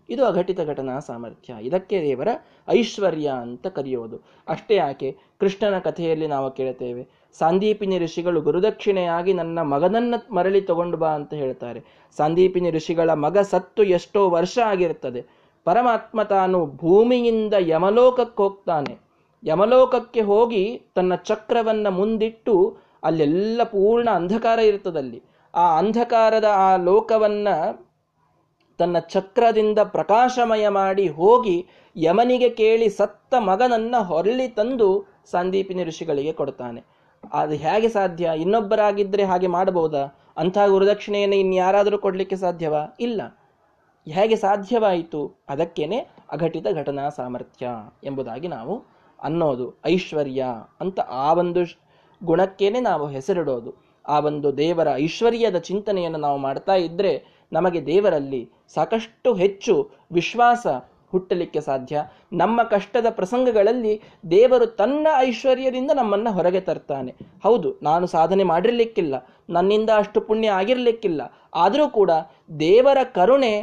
ಇದು ಅಘಟಿತ ಘಟನಾ ಸಾಮರ್ಥ್ಯ. ಇದಕ್ಕೆ ದೇವರ ಐಶ್ವರ್ಯ ಅಂತ ಕರೆಯೋದು. ಅಷ್ಟೇ ಯಾಕೆ? ಕೃಷ್ಣನ ಕಥೆಯಲ್ಲಿ ನಾವು ಕೇಳ್ತೇವೆ, ಸಾಂದೀಪಿನಿ ಋಷಿಗಳು ಗುರುದಕ್ಷಿಣೆಯಾಗಿ ನನ್ನ ಮಗನನ್ನ ಮರಳಿ ತಗೊಂಡು ಬಾ ಅಂತ ಹೇಳ್ತಾರೆ. ಸಾಂದೀಪಿನಿ ಋಷಿಗಳ ಮಗ ಸತ್ತು ಎಷ್ಟೋ ವರ್ಷ ಆಗಿರ್ತದೆ ಪರಮಾತ್ಮ ತಾನು ಭೂಮಿಯಿಂದ ಯಮಲೋಕಕ್ಕೆ ಹೋಗ್ತಾನೆ. ಯಮಲೋಕಕ್ಕೆ ಹೋಗಿ ತನ್ನ ಚಕ್ರವನ್ನು ಮುಂದಿಟ್ಟು ಅಲ್ಲೆಲ್ಲ ಪೂರ್ಣ ಅಂಧಕಾರ ಇರ್ತದಲ್ಲಿ ಆ ಅಂಧಕಾರದ ಆ ಲೋಕವನ್ನು ತನ್ನ ಚಕ್ರದಿಂದ ಪ್ರಕಾಶಮಯ ಮಾಡಿ ಹೋಗಿ ಯಮನಿಗೆ ಕೇಳಿ ಸತ್ತ ಮಗನನ್ನ ಹೊರಳಿ ತಂದು ಸಂದೀಪಿನಿ ಋಷಿಗಳಿಗೆ ಕೊಡ್ತಾನೆ. ಅದು ಹೇಗೆ ಸಾಧ್ಯ? ಇನ್ನೊಬ್ಬರಾಗಿದ್ದರೆ ಹಾಗೆ ಮಾಡಬಹುದಾ? ಅಂಥ ಗುರುದಕ್ಷಿಣೆಯನ್ನು ಇನ್ಯಾರಾದರೂ ಕೊಡಲಿಕ್ಕೆ ಸಾಧ್ಯವಾ? ಇಲ್ಲ. ಹೇಗೆ ಸಾಧ್ಯವಾಯಿತು? ಅದಕ್ಕೇನೆ ಅಘಟಿತ ಘಟನಾ ಸಾಮರ್ಥ್ಯ ಎಂಬುದಾಗಿ ನಾವು ಅನ್ನೋದು. ಐಶ್ವರ್ಯ ಅಂತ ಆ ಒಂದು ಗುಣಕ್ಕೇನೆ ನಾವು ಹೆಸರಿಡೋದು. ಆ ಒಂದು ದೇವರ ಐಶ್ವರ್ಯದ ಚಿಂತನೆಯನ್ನು ನಾವು ಮಾಡ್ತಾ ಇದ್ದರೆ ನಮಗೆ ದೇವರಲ್ಲಿ ಸಾಕಷ್ಟು ಹೆಚ್ಚು ವಿಶ್ವಾಸ ಹುಟ್ಟಲಿಕ್ಕೆ ಸಾಧ್ಯ. ನಮ್ಮ ಕಷ್ಟದ ಪ್ರಸಂಗಗಳಲ್ಲಿ ದೇವರು ತನ್ನ ಐಶ್ವರ್ಯದಿಂದ ನಮ್ಮನ್ನು ಹೊರಗೆ ತರ್ತಾನೆ. ಹೌದು, ನಾನು ಸಾಧನೆ ಮಾಡಿರಲಿಕ್ಕಿಲ್ಲ, ನನ್ನಿಂದ ಅಷ್ಟು ಪುಣ್ಯ ಆಗಿರಲಿಕ್ಕಿಲ್ಲ, ಆದರೂ ಕೂಡ ದೇವರ ಕರುಣೆ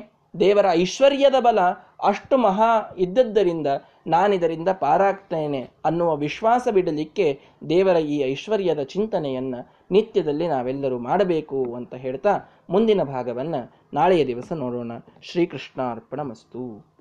ದೇವರ ಐಶ್ವರ್ಯದ ಬಲ ಅಷ್ಟು ಮಹಾ ಇದ್ದದ್ದರಿಂದ ನಾನಿದರಿಂದ ಪಾರಾಗ್ತೇನೆ ಅನ್ನುವ ವಿಶ್ವಾಸ ಬಿಡಲಿಕ್ಕೆ ದೇವರ ಈ ಐಶ್ವರ್ಯದ ಚಿಂತನೆಯನ್ನ ನಿತ್ಯದಲ್ಲಿ ನಾವೆಲ್ಲರೂ ಮಾಡಬೇಕು ಅಂತ ಹೇಳ್ತಾ ಮುಂದಿನ ಭಾಗವನ್ನು ನಾಳೆಯ ದಿವಸ ನೋಡೋಣ. ಶ್ರೀಕೃಷ್ಣಾರ್ಪಣ ಮಸ್ತು